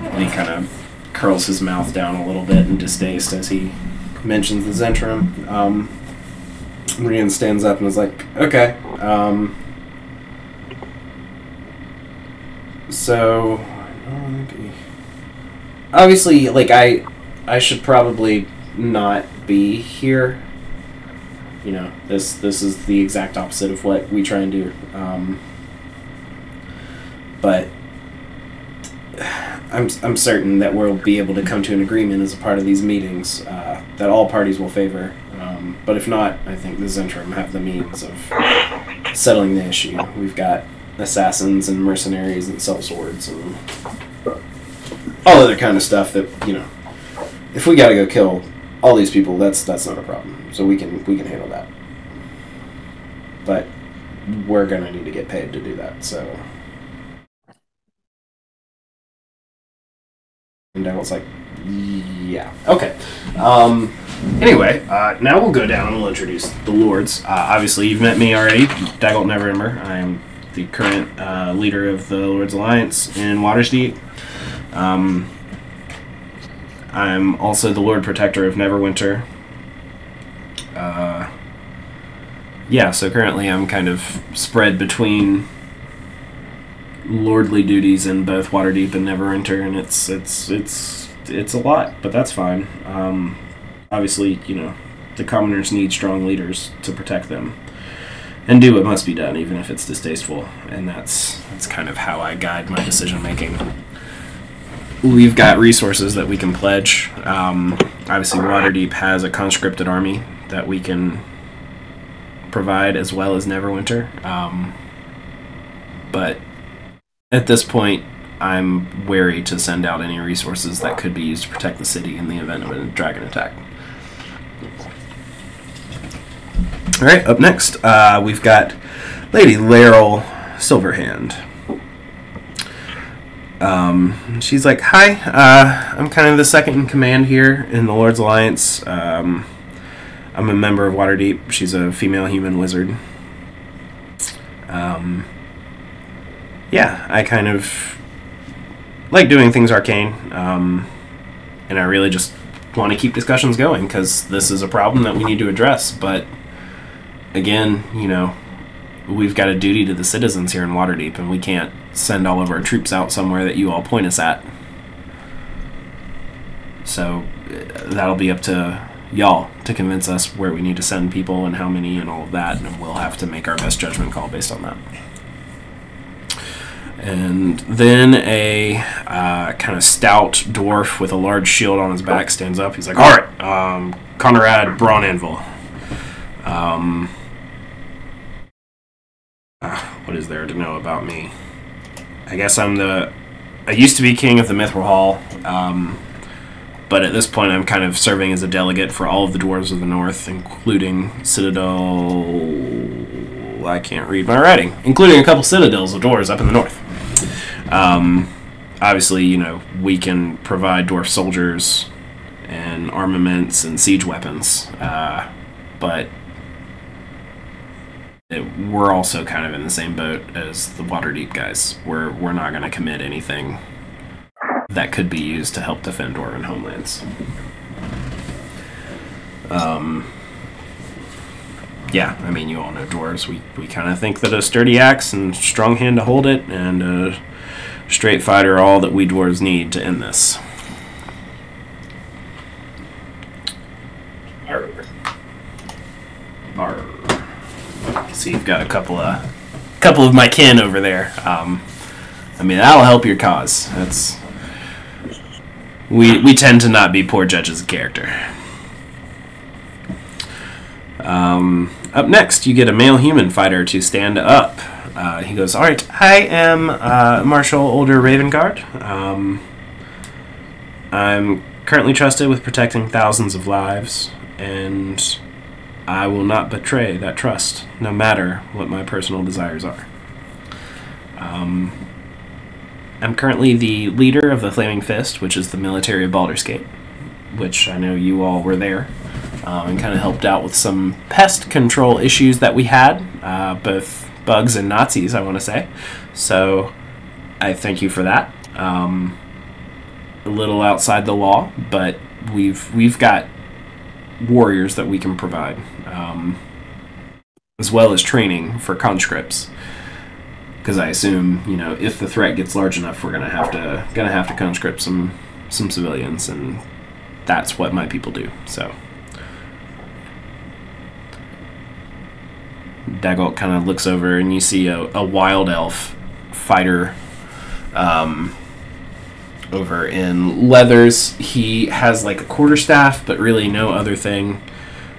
And he kind of curls his mouth down a little bit in distaste as he mentions the Zhentarim. Um, Rian stands up and is like, okay. Um, so, obviously, like I, I should probably not be here. You know, this this is the exact opposite of what we try and do. Um, but I'm, I'm certain that we'll be able to come to an agreement as a part of these meetings uh, that all parties will favor. Um, but if not, I think the Zhentarim have the means of settling the issue. We've got assassins and mercenaries and sellswords and all other kind of stuff that you know. If we got to go kill all these people, that's that's not a problem. So we can we can handle that. But we're gonna need to get paid to do that. So. And Dagult's like, yeah, okay. Um, anyway, uh, now we'll go down and we'll introduce the lords. Uh, obviously, you've met me already, Daggle Neverember. I am the current uh, leader of the Lords Alliance in Watersdeep. Um, I'm also the Lord Protector of Neverwinter. Uh, yeah, so currently I'm kind of spread between lordly duties in both Waterdeep and Neverwinter, and it's it's it's it's a lot, but that's fine. Um, obviously, you know, the commoners need strong leaders to protect them, and do what must be done, even if it's distasteful. And that's that's kind of how I guide my decision making. We've got resources that we can pledge. Um, obviously, Waterdeep has a conscripted army that we can provide, as well as Neverwinter. Um, but at this point, I'm wary to send out any resources that could be used to protect the city in the event of a dragon attack. All right, up next, uh, we've got Lady Laeral Silverhand. Um, she's like, "Hi, uh, I'm kind of the second in command here in the Lord's Alliance. Um, I'm a member of Waterdeep. She's a female human wizard. Um, yeah, I kind of like doing things arcane, um, and I really just want to keep discussions going because this is a problem that we need to address. But again, you know, we've got a duty to the citizens here in Waterdeep, and we can't send all of our troops out somewhere that you all point us at. So uh, that'll be up to y'all to convince us where we need to send people and how many and all of that, and we'll have to make our best judgment call based on that. And then a uh, kind of stout dwarf with a large shield on his back stands up. He's like, "All right, um, Connerad Brawnanvil. Um, ah, what is there to know about me? I guess I'm the. I used to be king of the Mithral Hall, um, but at this point, I'm kind of serving as a delegate for all of the dwarves of the north, including Citadel. I can't read my writing, including a couple citadels of dwarves up in the north. Um, obviously, you know, we can provide dwarf soldiers and armaments and siege weapons, uh, but it, we're also kind of in the same boat as the Waterdeep guys. We're we're not going to commit anything that could be used to help defend Dwarven homelands. Um, yeah, I mean, you all know dwarves. We, we kind of think that a sturdy axe and strong hand to hold it, and a straight fighter are all that we dwarves need to end this. Arr. Arr. See, you've got a couple of couple of my kin over there. Um, I mean, that'll help your cause. That's we we tend to not be poor judges of character. Um, up next, you get a male human fighter to stand up. Uh, he goes, "All right, I am uh, Marshal Ulder Ravengard. Um, I'm currently trusted with protecting thousands of lives, and I will not betray that trust, no matter what my personal desires are." Um, I'm currently the leader of the Flaming Fist, which is the military of Baldur's Gate, which I know you all were there um, and kind of helped out with some pest control issues that we had, uh, both bugs and Nazis, I want to say. So I thank you for that. Um, a little outside the law, but we've we've got warriors that we can provide, um, as well as training for conscripts. Because I assume you know if the threat gets large enough, we're gonna have to gonna have to conscript some some civilians, and that's what my people do. So. Dagult kind of looks over and you see a, a wild elf fighter um, over in leathers. He has like a quarterstaff, but really no other thing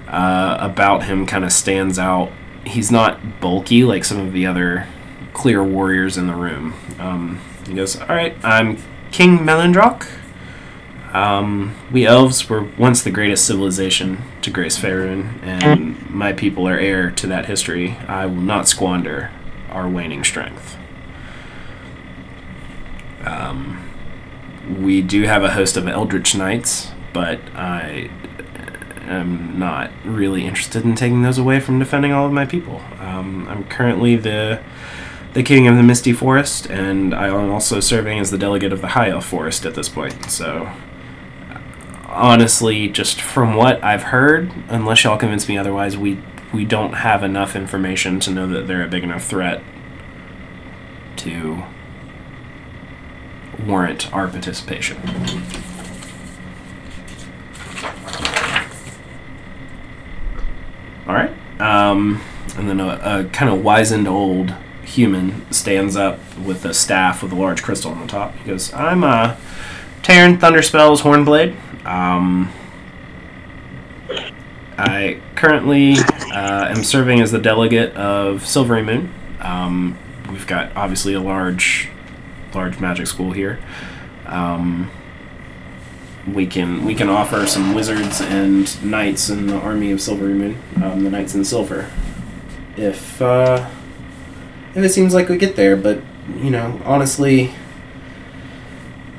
uh, about him kind of stands out. He's not bulky like some of the other clear warriors in the room. Um, he goes, All right, I'm King Melandrach. Um, we elves were once the greatest civilization to grace Faerun, and my people are heir to that history. I will not squander our waning strength. Um, we do have a host of Eldritch Knights, but I am not really interested in taking those away from defending all of my people. Um, I'm currently the the king of the Misty Forest, and I am also serving as the delegate of the High Elf Forest at this point. So honestly, just from what I've heard, unless y'all convince me otherwise, we we don't have enough information to know that they're a big enough threat to warrant our participation. All right. Um, and then a, a kind of wizened old human stands up with a staff with a large crystal on the top. He goes, "I'm uh, Taern Thunderspell's Hornblade. Um, I currently uh, am serving as the delegate of Silverymoon. Um, we've got obviously a large, large magic school here. Um, we can we can offer some wizards and knights in the army of Silverymoon, um, the knights in silver, if uh, if it seems like we get there. But you know, honestly,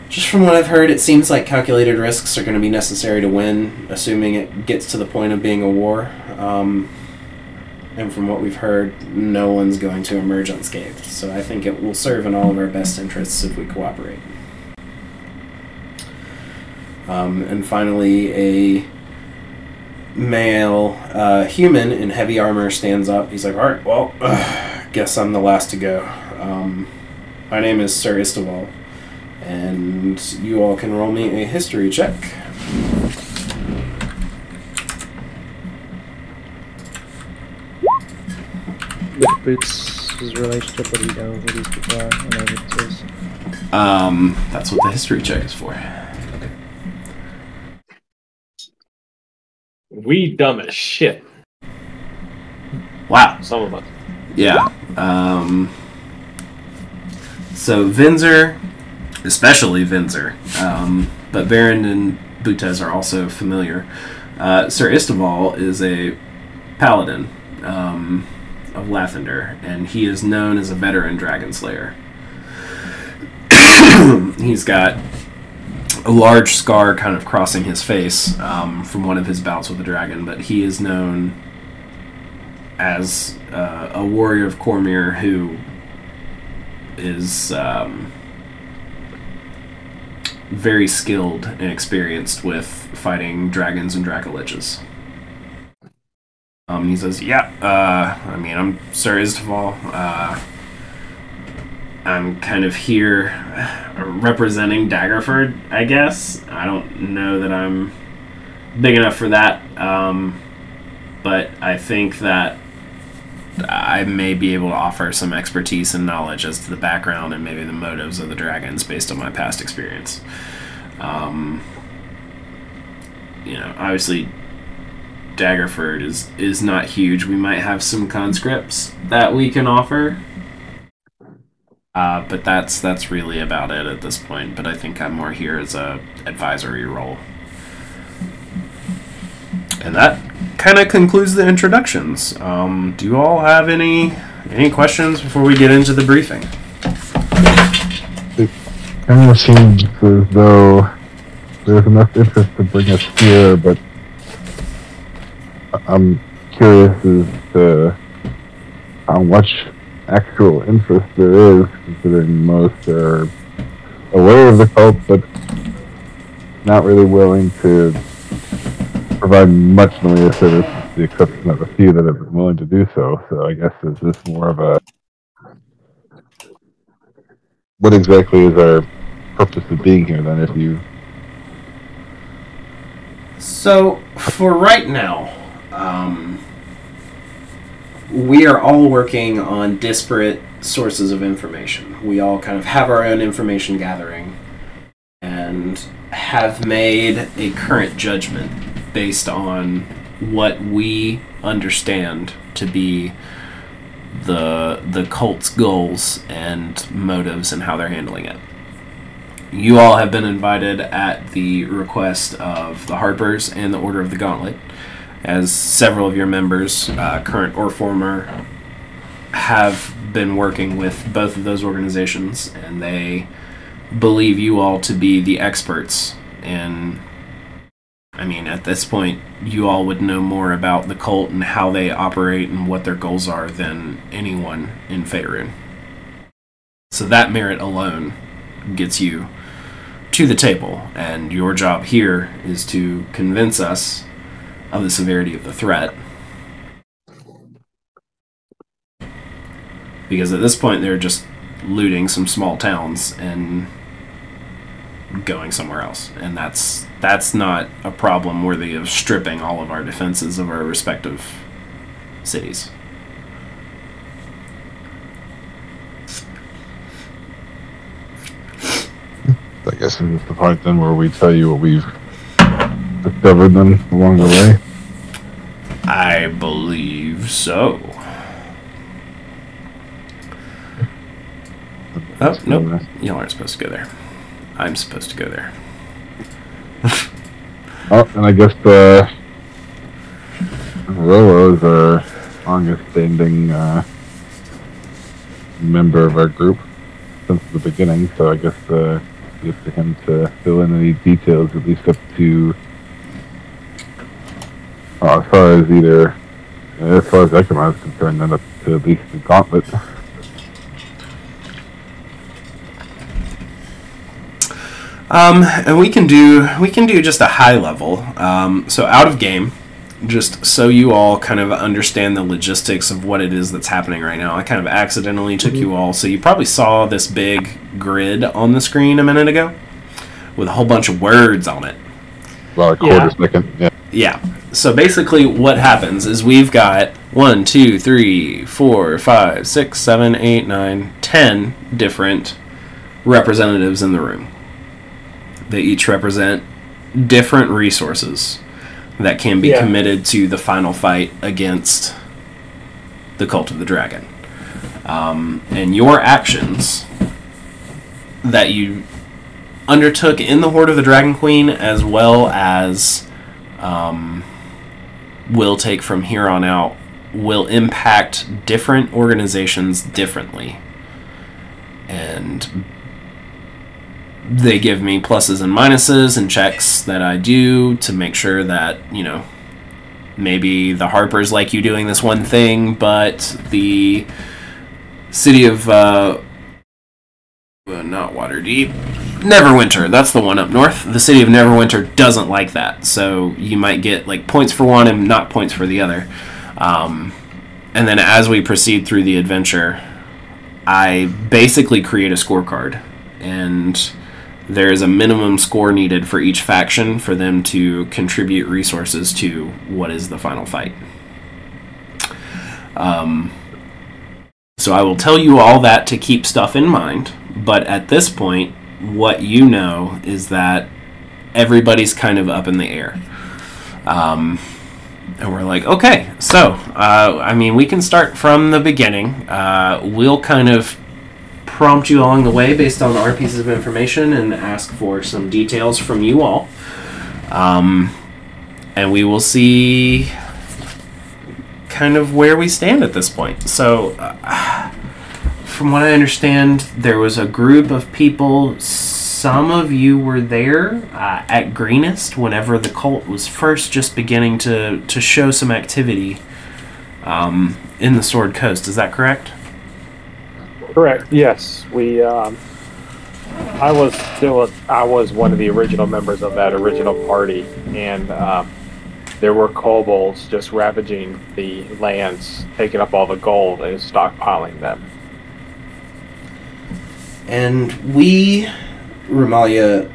just from what I've heard, it seems like calculated risks are going to be necessary to win, assuming it gets to the point of being a war. Um, and from what we've heard, no one's going to emerge unscathed. So I think it will serve in all of our best interests if we cooperate. Um, and finally, a male uh, human in heavy armor stands up. He's like, "All right, well, uh, guess I'm the last to go. Um, my name is Sir Isteval, and you all can roll me a history check." With Boots' relationship, what do you know who these people are? I know who. Um, that's what the history check is for. We dumb as shit. Wow. Some of us. Yeah. Um, so Vinzer, especially Vinzer, um, but Baron and Butez are also familiar. Uh, Sir Isteval is a paladin um, of Lathander, and he is known as a veteran dragon slayer. He's got a large scar kind of crossing his face um, from one of his bouts with the dragon, but he is known as uh, a warrior of Cormyr who is um, very skilled and experienced with fighting dragons and dracoliches. Um, he says, "Yeah, uh, I mean, I'm Sir Isteval. Uh, I'm kind of here representing Daggerford, I guess. I don't know that I'm big enough for that, um, but I think that I may be able to offer some expertise and knowledge as to the background and maybe the motives of the dragons based on my past experience. Um, you know, obviously, Daggerford is is not huge. We might have some conscripts that we can offer, uh, but that's that's really about it at this point. But I think I'm more here as a advisory role. And that kind of concludes the introductions. Um, do you all have any any questions before we get into the briefing? kind of seems as though there's enough interest to bring us here, but I'm curious as to how much actual interest there is, considering most are aware of the cult, but not really willing to provide much noise service, with the exception of a few that have been willing to do so. So I guess is this more of a what exactly is our purpose of being here then? If you So, for right now, um, we are all working on disparate sources of information. We all kind of have our own information gathering and have made a current judgment based on what we understand to be the the cult's goals and motives and how they're handling it you all have been invited at the request of the Harpers and the Order of the Gauntlet, as several of your members, uh, current or former, have been working with both of those organizations, and they believe you all to be the experts in. I mean, at this point, you all would know more about the cult and how they operate and what their goals are than anyone in Faerun. So that merit alone gets you to the table, and your job here is to convince us of the severity of the threat. Because at this point, they're just looting some small towns and going somewhere else, and that's that's not a problem worthy of stripping all of our defenses of our respective cities. I guess is the part then where we tell you what we've discovered then along the way. I believe so. Oh, nope. Y'all aren't supposed to go there. I'm supposed to go there. Oh, and I guess uh, Rolo is our longest standing uh, member of our group since the beginning, so I guess uh, it's up to him to fill in any details, at least up to uh, as far as either, as far as Ekamon is concerned, then up to at least the gauntlet. Um, and we can do we can do just a high level. Um, so out of game, just so you all kind of understand the logistics of what it is that's happening right now. I kind of accidentally took you all, so you probably saw this big grid on the screen a minute ago with a whole bunch of words on it. About a quarter second, yeah. Yeah. So basically, what happens is we've got one, two, three, four, five, six, seven, eight, nine, ten different representatives in the room. They each represent different resources that can be Yeah. committed to the final fight against the cult of the dragon. Um, and your actions that you undertook in the Horde of the Dragon Queen, as well as um, will take from here on out, will impact different organizations differently. And they give me pluses and minuses and checks that I do to make sure that, you know, maybe the Harpers like you doing this one thing, but the city of, uh, not Waterdeep, Neverwinter, that's the one up north. The city of Neverwinter doesn't like that, so you might get like points for one and not points for the other. Um, and then as we proceed through the adventure, I basically create a scorecard, and there is a minimum score needed for each faction for them to contribute resources to what is the final fight. Um, so I will tell you all that to keep stuff in mind, but at this point, what you know is that everybody's kind of up in the air. Um, and we're like, okay, so, uh, I mean, we can start from the beginning. Uh, we'll kind of prompt you along the way based on our pieces of information and ask for some details from you all. Um, and we will see kind of where we stand at this point. So, uh, from what I understand, there was a group of people, some of you were there uh, at Greenest whenever the cult was first just beginning to, to show some activity um, in the Sword Coast. Is that correct? Correct. Yes, we. Um, I was still. I was one of the original members of that original party, and um, there were kobolds just ravaging the lands, taking up all the gold and stockpiling them. And we, Remallia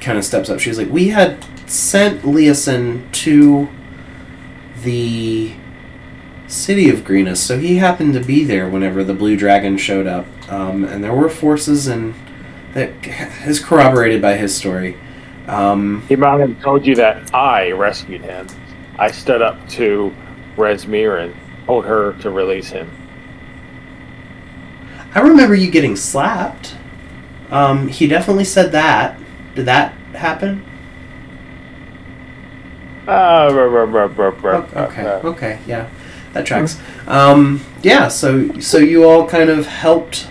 kind of steps up. She's like, We had sent Leosin to the city of Greenest, so he happened to be there whenever the Blue Dragon showed up. Um, and there were forces and that is corroborated by his story. Um, He might have told you that I rescued him. I stood up to Rezmir and told her to release him. I remember you getting slapped. Um, he definitely said that. Did that happen? Uh, ruh, ruh, ruh, ruh, ruh, okay. Okay. Yeah, that tracks. Um, yeah. So so you all kind of helped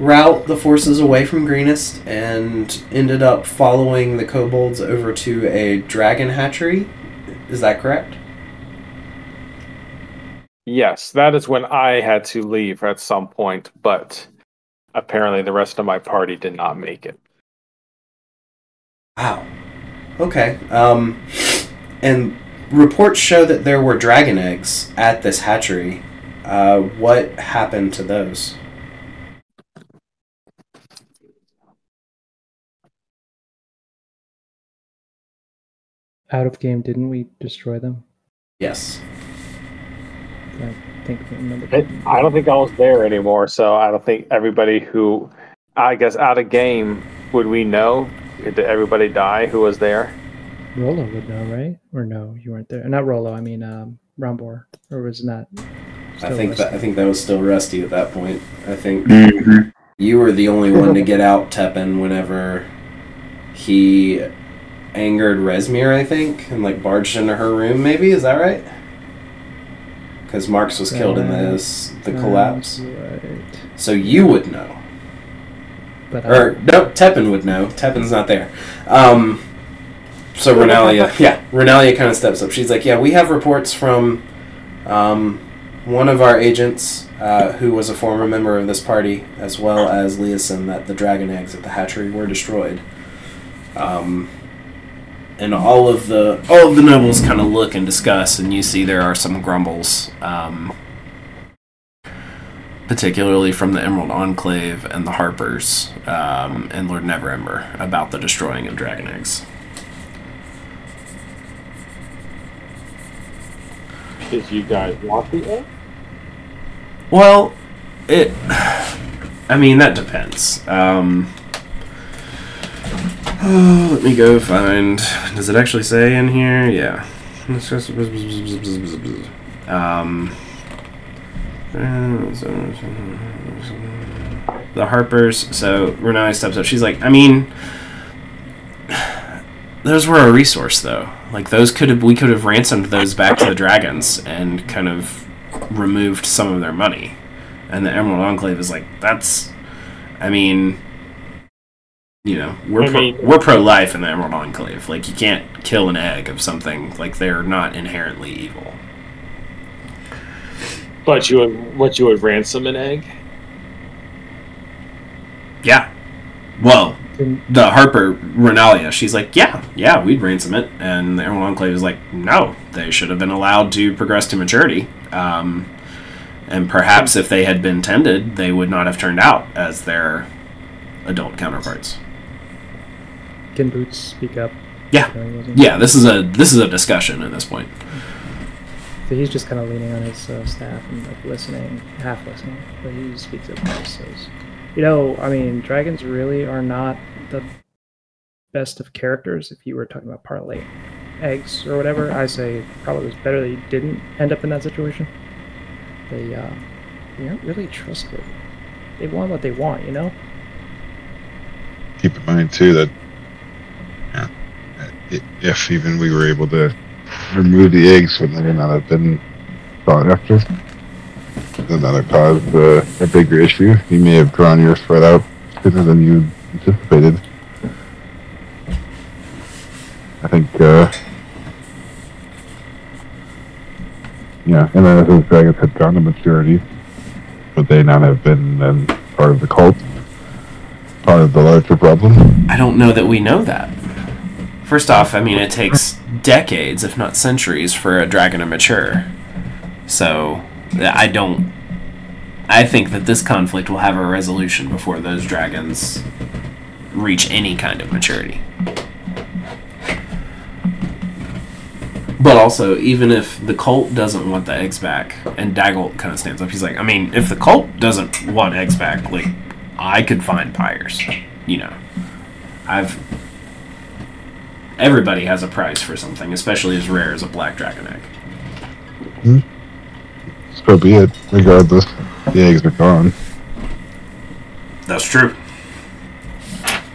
route the forces away from Greenest and ended up following the kobolds over to a dragon hatchery. Is that correct? Yes, that is when I had to leave at some point, but apparently the rest of my party did not make it. Wow. Okay. Um, and reports show that there were dragon eggs at this hatchery. Uh, what happened to those? Out of game, didn't we destroy them? Yes. I think I. It, I don't think I was there anymore, so I don't think everybody who, I guess, out of game, would we know? Did everybody die who was there? Rolo would know, right? Or no, you weren't there. Not Rolo. I mean, um, Rombor, or was it not? I Still think that I think that was still Rusty at that point. I think Mhm. you were the only one to get out Tepin whenever he angered Rezmir, I think, and like barged into her room. Maybe is that right? Because Marx was killed in Uh, this the collapse. Right. So you would know, But or no, Tepin would know. Tepin's not there. Um, so Remallia, yeah, Remallia kind of steps up. She's like, "Yeah, we have reports from um, one of our agents uh, who was a former member of this party, as well as Leosin, that the dragon eggs at the hatchery were destroyed." Um, and all of the all of the nobles kind of look and discuss, and you see there are some grumbles. Um, particularly from the Emerald Enclave and the Harpers um, and Lord Neverember about the destroying of dragon eggs. Did you guys want the egg? Well, it. I mean, that depends. Um, let me go find. Does it actually say in here? Yeah. Um, the Harpers. So Renai steps up. She's like, I mean, those were a resource, though. Like those could have we could have ransomed those back to the dragons and kind of removed some of their money. And the Emerald Enclave is like, that's. I mean, you know, we're I pro, mean- we're pro life in the Emerald Enclave. Like, you can't kill an egg of something. Like, they're not inherently evil. But you would, what you would ransom an egg? Yeah. Well, the Harper Remallia, she's like, yeah, yeah, we'd ransom it. And the Emerald Enclave is like, no, they should have been allowed to progress to maturity. Um, and perhaps if they had been tended, they would not have turned out as their adult counterparts. Can Boots speak up? Yeah. No. Yeah, this is a this is a discussion at this point. So he's just kind of leaning on his uh, staff and like listening, half listening, but he speaks up and says, "You know, I mean, dragons really are not the best of characters. If you were talking about parlay eggs or whatever, I say probably was better that you didn't end up in that situation. They, uh, they aren't really trustworthy. They want what they want, you know. Keep in mind too that yeah, i- if even we were able to remove the eggs, would they not have been sought after? Then that have caused uh, a bigger issue. You may have drawn your spread out sooner than you anticipated. I think, uh, yeah, and then those dragons had gone to maturity, would they not have been then part of the cult? Part of the larger problem? I don't know that we know that. First off, I mean, it takes decades, if not centuries, for a dragon to mature. So, I don't. I think that this conflict will have a resolution before those dragons reach any kind of maturity. But also, even if the cult doesn't want the eggs back, and Dagult kind of stands up, he's like, I mean, if the cult doesn't want eggs back, like, I could find pyres. You know. I've. Everybody has a price for something, especially as rare as a black dragon egg. So be it. Regardless, the eggs are gone. That's true.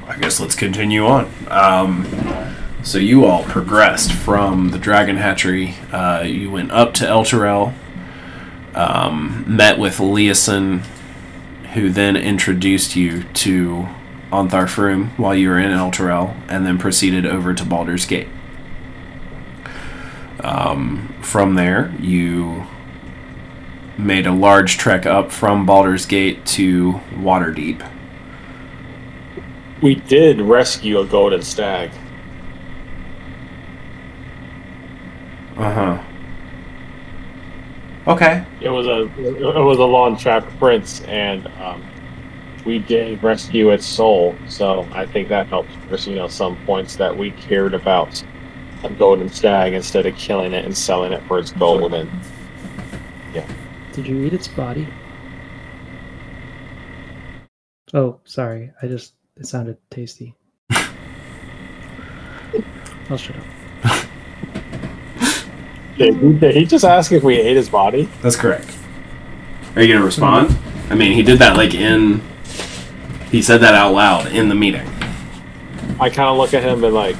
I guess let's continue on. Um, so you all progressed from the dragon hatchery. Uh, you went up to Elturel, um, met with Leosin, who then introduced you to Ontharr Frume while you were in Elturel, and then proceeded over to Baldur's Gate. Um, from there, you made a large trek up from Baldur's Gate to Waterdeep. We did rescue a golden stag. Uh huh. Okay. It was a it was a long track prince, and um, we did rescue its soul. So I think that helps us, you know, some points that we cared about a golden stag instead of killing it and selling it for its gold. And yeah. Did you eat its body? Oh, sorry. I just it sounded tasty. I'll shut up. did he, did he just ask if we ate his body? That's correct. Are you gonna respond? I mean, he did that like in. He said that out loud in the meeting. I kind of look at him and like,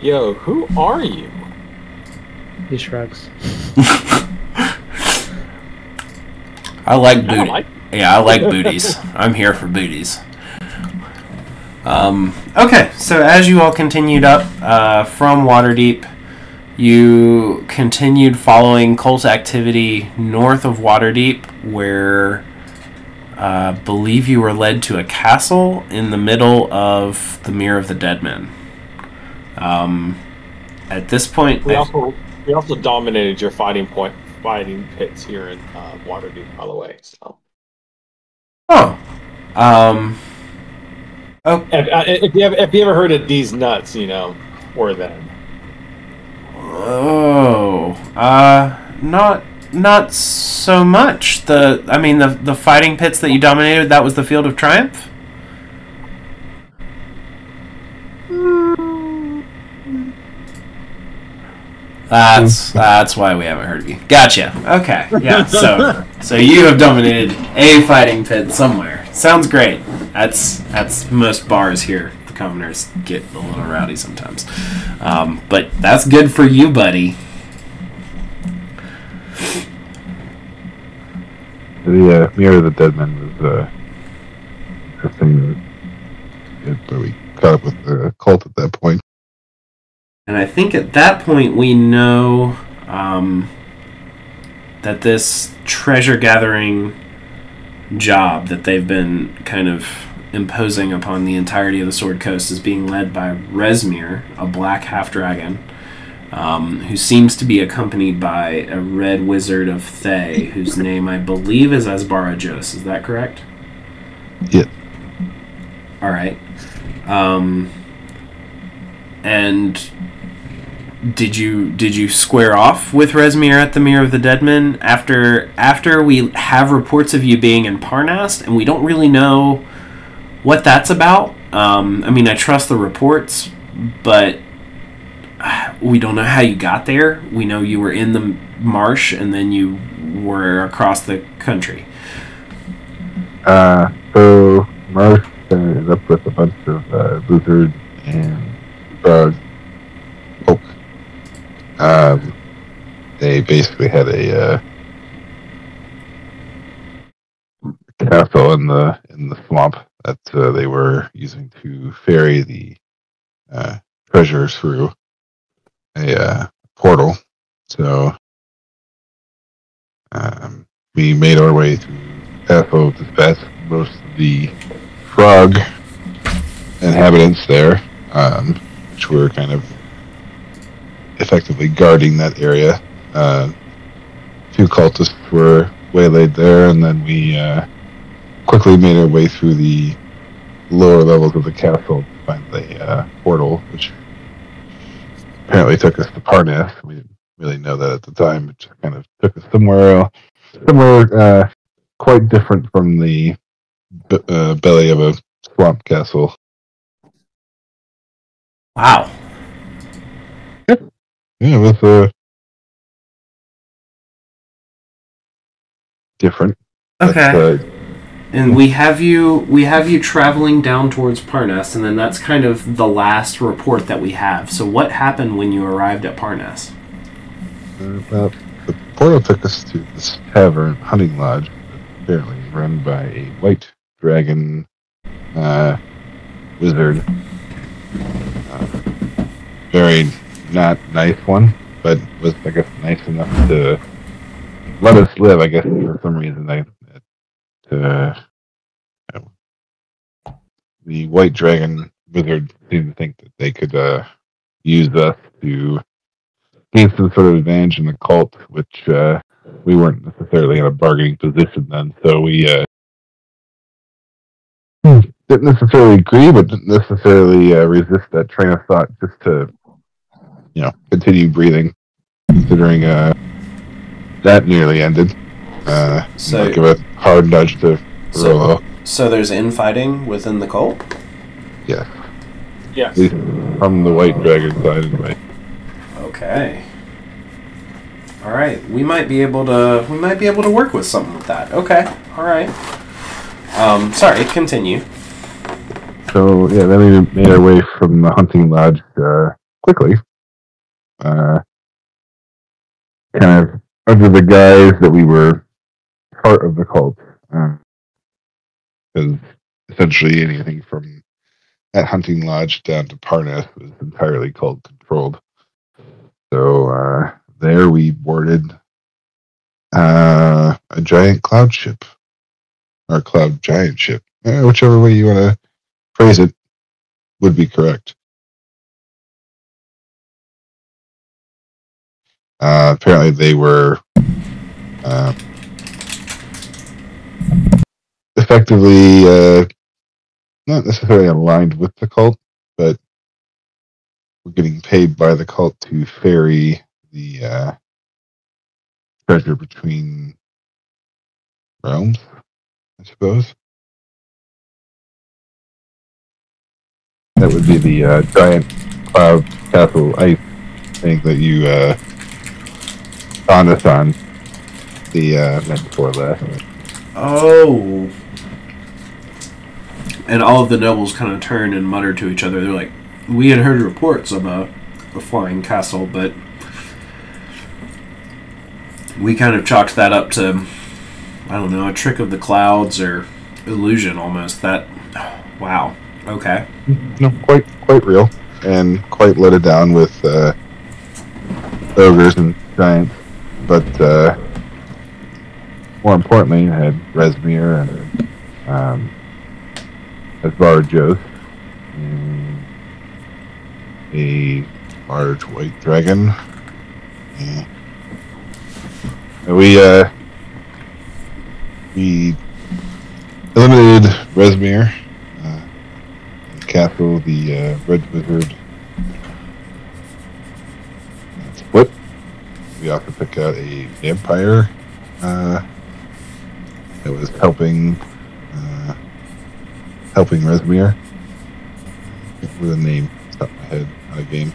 "Yo, who are you?" He shrugs. I like I booty. like. Yeah, I like booties. I'm here for booties. Um, okay, so as you all continued up uh, from Waterdeep, you continued following cult activity north of Waterdeep, where uh, believe you were led to a castle in the middle of the Mere of the Dead Men. Um, at this point, We also we also dominated your fighting point fighting pits here in uh, Waterdeep, by the way. So. oh, um, oh, If, uh, if you ever, if you ever heard of these nuts, you know, or them. Oh, uh, not not so much. The I mean the the fighting pits that you dominated. That was the Field of Triumph. That's that's why we haven't heard of you. Gotcha. Okay. Yeah. So so you have dominated a fighting pit somewhere. Sounds great. That's that's most bars here. The commoners get a little rowdy sometimes, um, but that's good for you, buddy. The uh, Mere of the Dead Men was uh, interesting. It, where we caught up with the cult at that point. And I think at that point we know um, that this treasure gathering job that they've been kind of imposing upon the entirety of the Sword Coast is being led by Rezmir, a black half dragon, um, who seems to be accompanied by a red wizard of Thay, whose name I believe is Azbara Jos. Is that correct? Yeah. All right. Um, and did you did you square off with Rezmir at the Mere of the Deadmen after after we have reports of you being in Parnast and we don't really know what that's about? Um, I mean, I trust the reports, but we don't know how you got there. We know you were in the marsh and then you were across the country. Uh, so Marsh ended up with a bunch of uh, lizards and bug Oh. Um, they basically had a uh, castle in the in the swamp that uh, they were using to ferry the uh, treasures through. A uh, portal. So um, we made our way through Castle dispatched most of the frog inhabitants there, um, which were kind of effectively guarding that area. Uh, two cultists were waylaid there, and then we uh, quickly made our way through the lower levels of the castle to find the uh, portal, which apparently took us to Parnast. We didn't really know that at the time. It kind of took us somewhere, somewhere uh, quite different from the b- uh, belly of a swamp castle. Wow. Yeah, it was uh, different. Okay. But, uh, And we have you we have you traveling down towards Parnast, and then that's kind of the last report that we have. So what happened when you arrived at Parnast? Uh, well, the portal took us to this tavern, hunting lodge, apparently run by a white dragon uh, wizard. Uh, very not nice one, but was I guess nice enough to let us live. I guess for some reason they uh, the white dragon wizard seemed to think that they could uh, use us to gain some sort of advantage in the cult, which uh, we weren't necessarily in a bargaining position then. So we uh, didn't necessarily agree, but didn't necessarily uh, resist that train of thought just to, you know, continue breathing, considering uh, that nearly ended. Uh, So- so give a hard nudge to So- Rolo. So there's infighting within the cult. Yeah. Yes. at least from the white dragon side anyway. Okay. All right, we might be able to we might be able to work with something with that. Okay. All right. Um, sorry. Continue. So yeah, then we made our way from the hunting lodge uh, quickly. Uh, kind of under the guise that we were part of the cult, because essentially anything from that hunting lodge down to Parnast was entirely cult controlled. So uh, there we boarded uh, a giant cloud ship, or cloud giant ship, uh, whichever way you want to phrase it would be correct. Uh, apparently, they were uh, effectively uh, not necessarily aligned with the cult, but we're getting paid by the cult to ferry the uh, treasure between realms, I suppose. That would be the uh, giant cloud castle ice thing that you uh, found us on the uh, night before last. Oh. And all of the nobles kind of turn and mutter to each other. They're like, "We had heard reports of a, a flying castle, but we kind of chalked that up to, I don't know, a trick of the clouds or illusion almost." That, wow. Okay. No, quite quite real, and quite let it down with uh, ogres and giants. But uh, more importantly, I had Rezmir and um, Asvarjos, and a large white dragon. And we uh, we eliminated Rezmir. Uh, castle, the uh, Red Wizard split. We also took out a vampire uh, that was helping uh, helping Rezmir. With a name, top my head, not a game.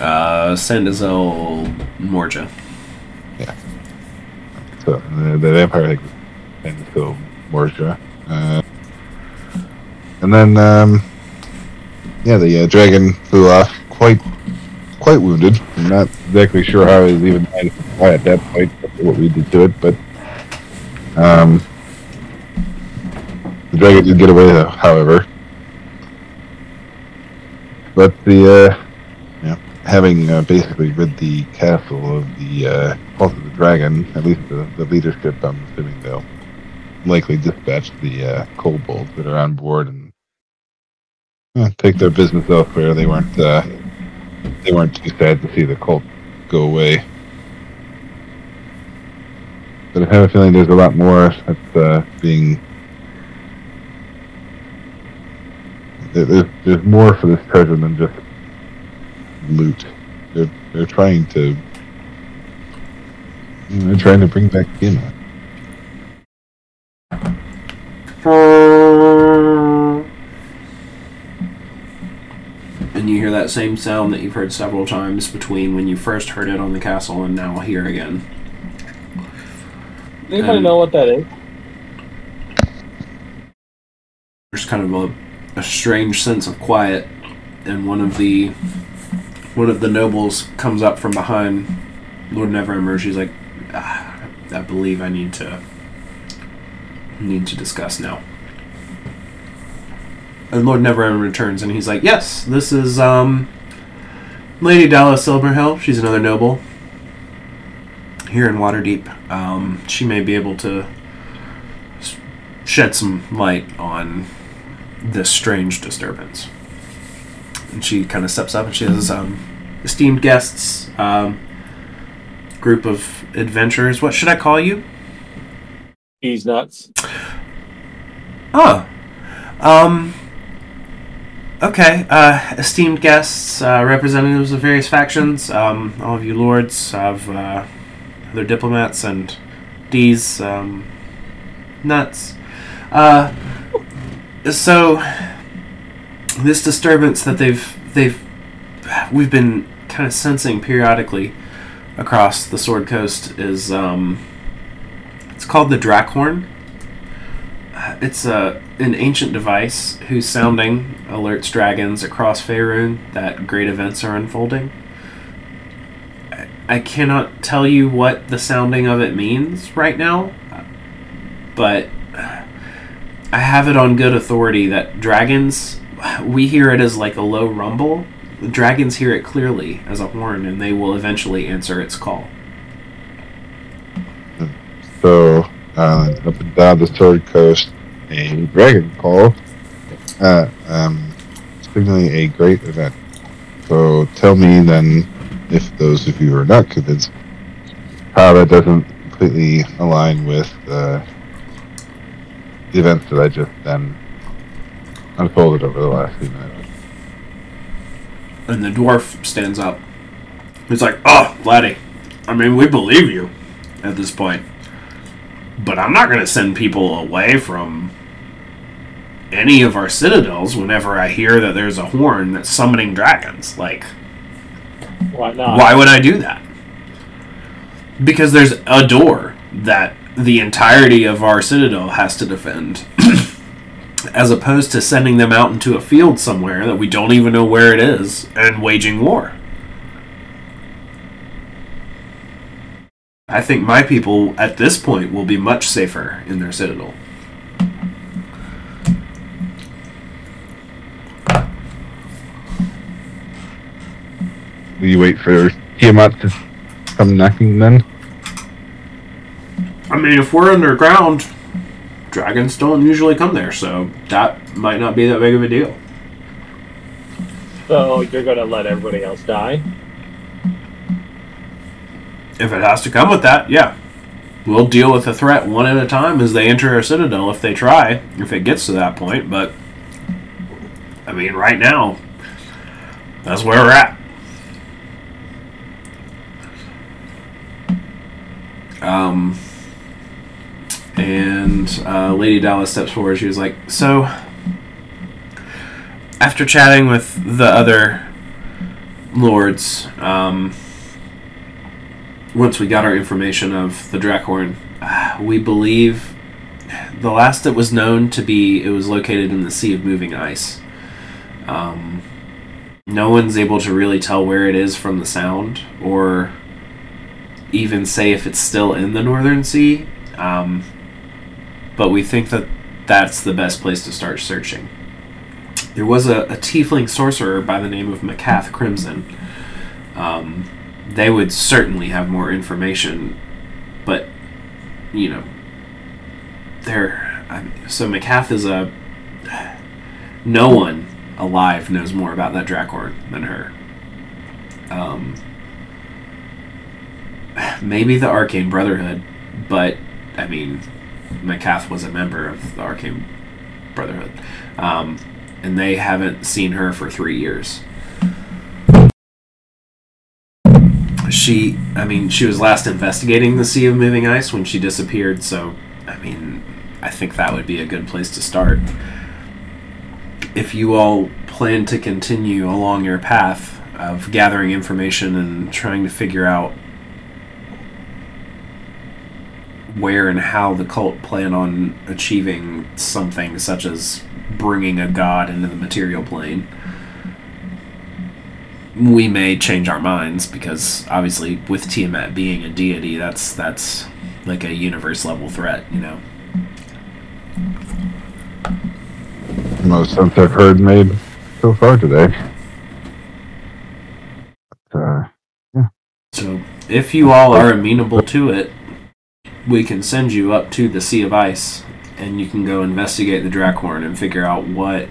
Uh, Sandesyl Morgia. Yeah. So the, the vampire I think was and so Morsha. Uh, and then um, yeah, the uh, dragon flew off quite quite wounded. I'm not exactly sure how it was even why at that point what we did to it, but um, the dragon did get away though, however. But the uh, yeah, having uh, basically rid the castle of the uh, of the Dragon, at least the, the leadership, I'm assuming they'll likely dispatch the uh, kobolds that are on board and uh, take their business elsewhere. They weren't uh, they weren't too sad to see the cult go away. But I have a feeling there's a lot more that's uh, being. There's, there's more for this treasure than just loot. They're they're trying to. They're trying to bring back Gina. And you hear that same sound that you've heard several times between when you first heard it on the castle and now here again. Anybody Um, know what that is? There's kind of a, a strange sense of quiet, and one of the one of the nobles comes up from behind Lord Neverember. She's like, ah, "I believe I need to need to discuss now." And Lord Neverember returns, and he's like, "Yes, this is um, Lady Dallas Silverhill. She's another noble here in Waterdeep. Um, she may be able to." Shed some light on this strange disturbance. And she kind of steps up and she says, um, Esteemed guests, um, group of adventurers, what should I call you? He's nuts. Oh. Um. Okay. Uh, esteemed guests, uh, representatives of various factions, um, all of you lords, of uh, other diplomats, and D's um, nuts. Uh, so this disturbance that they've they've we've been kind of sensing periodically across the Sword Coast is um, it's called the Draakhorn. It's a an ancient device whose sounding alerts dragons across Faerun that great events are unfolding. I- cannot tell you what the sounding of it means right now, but I have it on good authority that dragons, we hear it as like a low rumble. Dragons hear it clearly as a horn, and they will eventually answer its call. So uh, up and down the third Coast, a dragon call, uh, um, signaling a great event. So tell me then, if those of you are not convinced, how that doesn't completely align with uh, the events that I just then unfolded over the last few minutes. And the dwarf stands up. He's like, "Oh, laddie, I mean, we believe you at this point, but I'm not going to send people away from any of our citadels whenever I hear that there's a horn that's summoning dragons. Like, Why not? why would I do that? Because there's a door that the entirety of our citadel has to defend. As opposed to sending them out into a field somewhere that we don't even know where it is and waging war. I think my people at this point will be much safer in their citadel. Will you wait for Tiamat to come knocking then? I mean, if we're underground, dragons don't usually come there, so that might not be that big of a deal. So you're gonna let everybody else die? If it has to come with that, yeah. We'll deal with the threat one at a time as they enter our citadel if they try, if it gets to that point, but I mean, right now, that's where we're at. Um, and uh, Lady Dallas steps forward. She was like, So, after chatting with the other lords, um, once we got our information of the Draakhorn, we believe the last that was known to be it was located in the Sea of Moving Ice. Um, no one's able to really tell where it is from the sound, or even say if it's still in the Northern Sea. Um, but we think that that's the best place to start searching. There was a, a tiefling sorcerer by the name of Maccath Crimson Um, they would certainly have more information, but you know, they're I- so Maccath is a no one alive knows more about that Draakhorn than her. Um, maybe the Arcane Brotherhood, but I mean, Maccath was a member of the Arcane Brotherhood, um, and they haven't seen her for three years. She, I mean, she was last investigating the Sea of Moving Ice when she disappeared, so, I mean, I think that would be a good place to start. If you all plan to continue along your path of gathering information and trying to figure out where and how the cult plan on achieving something such as bringing a god into the material plane, we may change our minds because obviously with Tiamat being a deity, that's that's like a universe level threat, you know. Most sense I've heard made so far today. But, uh, So if you all are amenable to it, we can send you up to the Sea of Ice and you can go investigate the Draakhorn and figure out what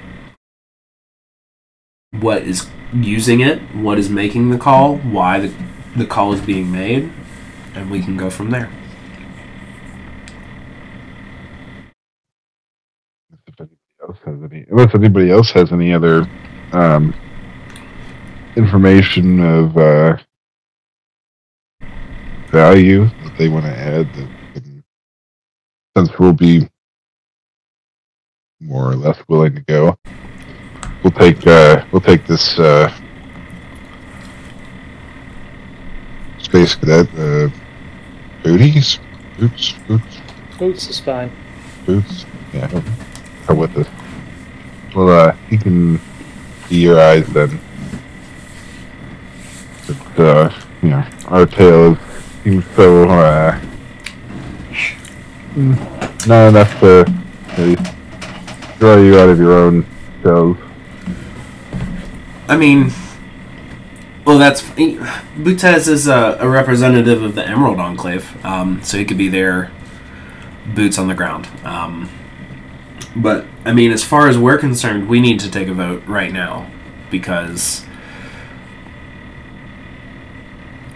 what is using it, what is making the call, why the, the call is being made, and we can go from there. if anybody else has any, unless anybody else has any other um, information of uh, value that they want to add, that since we'll be more or less willing to go, we'll take uh, we'll take this uh, space cadet uh, booties, boots, boots, Boots is fine. boots. Yeah, come with us. Well, uh, he can be your eyes then. But, uh, you know, our tale seems so, uh, not enough to maybe draw you out of your own shells. I mean, well, that's Butez is a, a representative of the Emerald Enclave, um, so he could be there, boots on the ground. Um, but I mean, as far as we're concerned, we need to take a vote right now because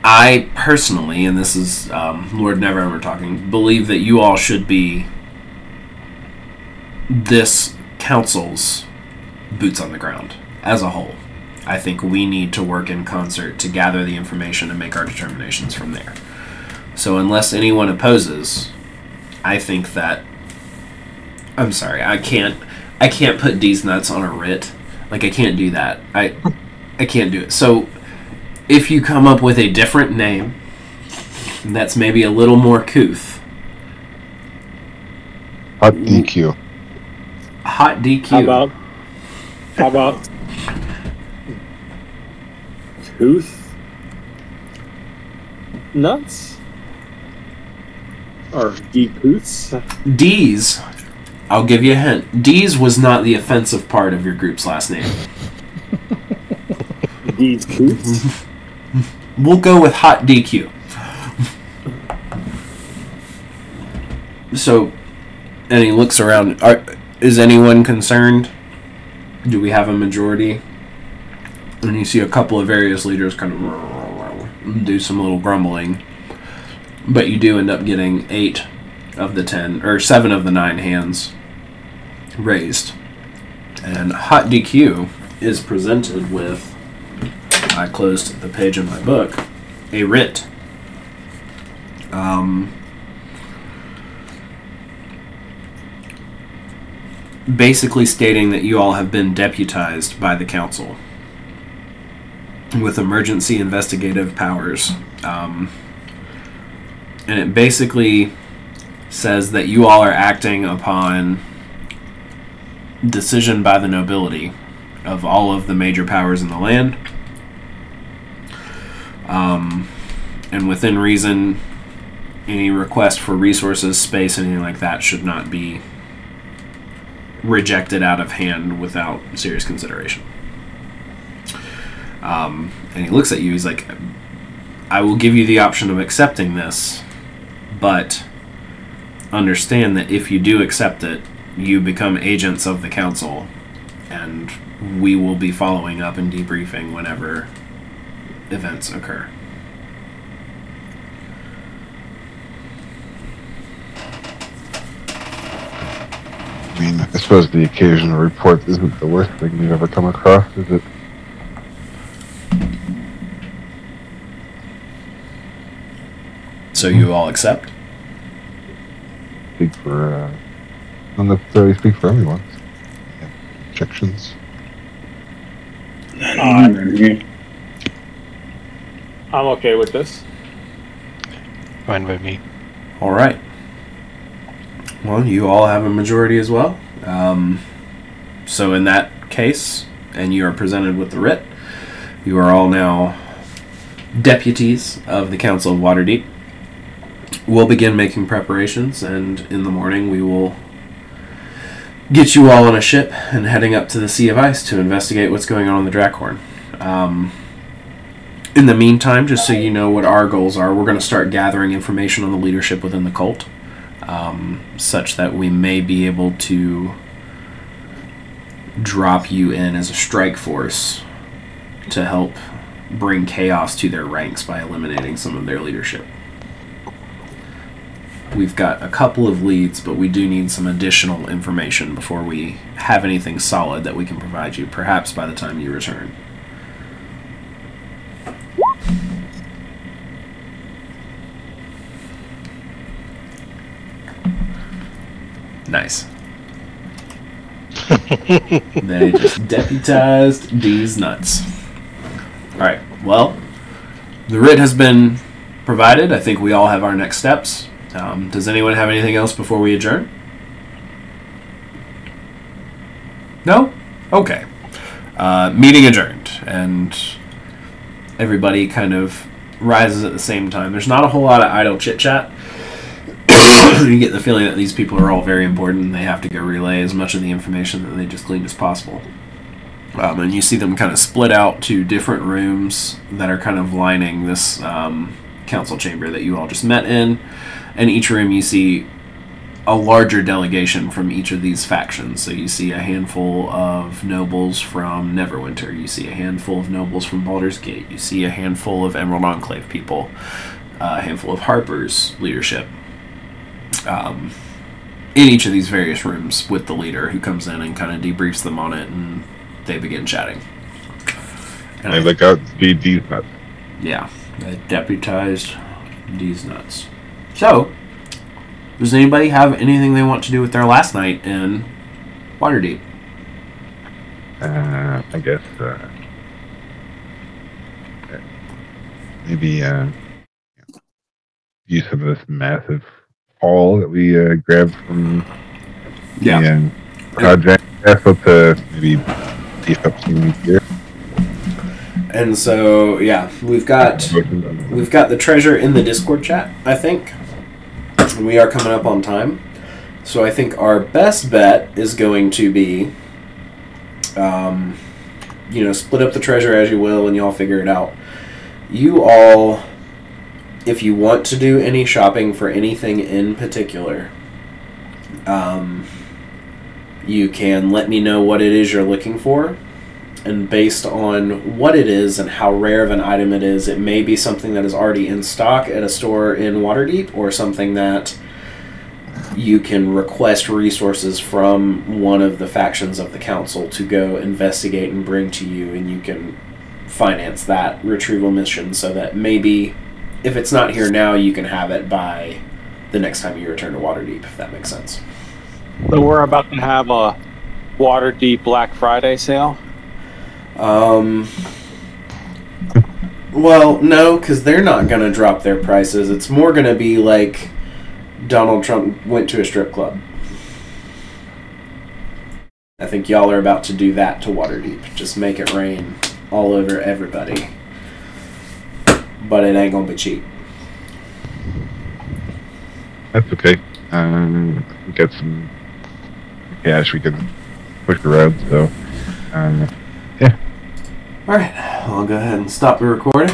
I personally, and this is um, Lord Neverember talking, believe that you all should be this council's boots on the ground as a whole. I think we need to work in concert to gather the information and make our determinations from there. So, unless anyone opposes, I think that I'm sorry, I can't I can't put these nuts on a writ. Like I can't do that. I I can't do it. So, if you come up with a different name that's maybe a little more couth, Hot DQ. hot DQ. How about how about tooth nuts or decooths? D's, I'll give you a hint. D's was not the offensive part of your group's last name. These cooths. We'll go with hot DQ. So, and he looks around. Are, is anyone concerned? Do we have a majority? And you see a couple of various leaders kind of do some little grumbling. But you do end up getting eight of the ten, or seven of the nine hands raised. And Hot DQ is presented with. I closed the page of my book. A writ. Um, basically stating that you all have been deputized by the council with emergency investigative powers. Um, and it basically says that you all are acting upon decision by the nobility of all of the major powers in the land. Um, and within reason, any request for resources, space, anything like that should not be rejected out of hand without serious consideration. Um, and he looks at you. He's like, "I will give you the option of accepting this, but understand that if you do accept it, you become agents of the council, and we will be following up and debriefing whenever events occur." I mean, I suppose the occasional report isn't the worst thing we've ever come across, is it? So you all accept? Speak for, uh, not necessarily speak for everyone. Yeah. Objections? I'm okay with this. Fine by me. All right. Well, you all have a majority as well. Um, so in that case, and you are presented with the writ, you are all now deputies of the Council of Waterdeep. We'll begin making preparations, and in the morning we will get you all on a ship and heading up to the Sea of Ice to investigate what's going on in the Draakhorn. Um, in the meantime, just so you know what our goals are, we're going to start gathering information on the leadership within the cult, um, such that we may be able to drop you in as a strike force to help bring chaos to their ranks by eliminating some of their leadership. We've got a couple of leads, but we do need some additional information before we have anything solid that we can provide you, perhaps by the time you return. Nice. they just deputized these nuts. Alright, well, the writ has been provided. I think we all have our next steps. Um, does anyone have anything else before we adjourn? No? Okay. Uh, meeting adjourned, and everybody kind of rises at the same time. There's not a whole lot of idle chit chat. you get the feeling that these people are all very important and they have to go relay as much of the information that they just gleaned as possible. Um, and you see them kind of split out to different rooms that are kind of lining this um, council chamber that you all just met in. And each room you see a larger delegation from each of these factions. So you see a handful of nobles from Neverwinter, you see a handful of nobles from Baldur's Gate, you see a handful of Emerald Enclave people, a handful of Harper's leadership. Um, in each of these various rooms with the leader who comes in and kind of debriefs them on it, and they begin chatting. And I look out, speed these nuts. yeah, I deputized these nuts. So, does anybody have anything they want to do with their last night in Waterdeep? Uh, I guess, uh, maybe, uh, use of this massive haul that we, uh, grabbed from yeah. the, uh, project vessel to maybe beef up some gear. And so, yeah, we've got we've got the treasure in the Discord chat. I think we are coming up on time, so I think our best bet is going to be, um, you know, split up the treasure as you will, and y'all figure it out. You all, if you want to do any shopping for anything in particular, um, you can let me know what it is you're looking for. And based on what it is and how rare of an item it is, it may be something that is already in stock at a store in Waterdeep or something that you can request resources from one of the factions of the council to go investigate and bring to you, and you can finance that retrieval mission so that maybe if it's not here now, you can have it by the next time you return to Waterdeep, if that makes sense. So we're about to have a Waterdeep Black Friday sale. Um. Well, no, because they're not going to drop their prices. It's more going to be like Donald Trump went to a strip club. I think y'all are about to do that to Waterdeep. Just make it rain all over everybody. But it ain't to be cheap. That's okay. Um, get some cash we can push around. So, um, yeah. All right, I'll go ahead and stop the recording.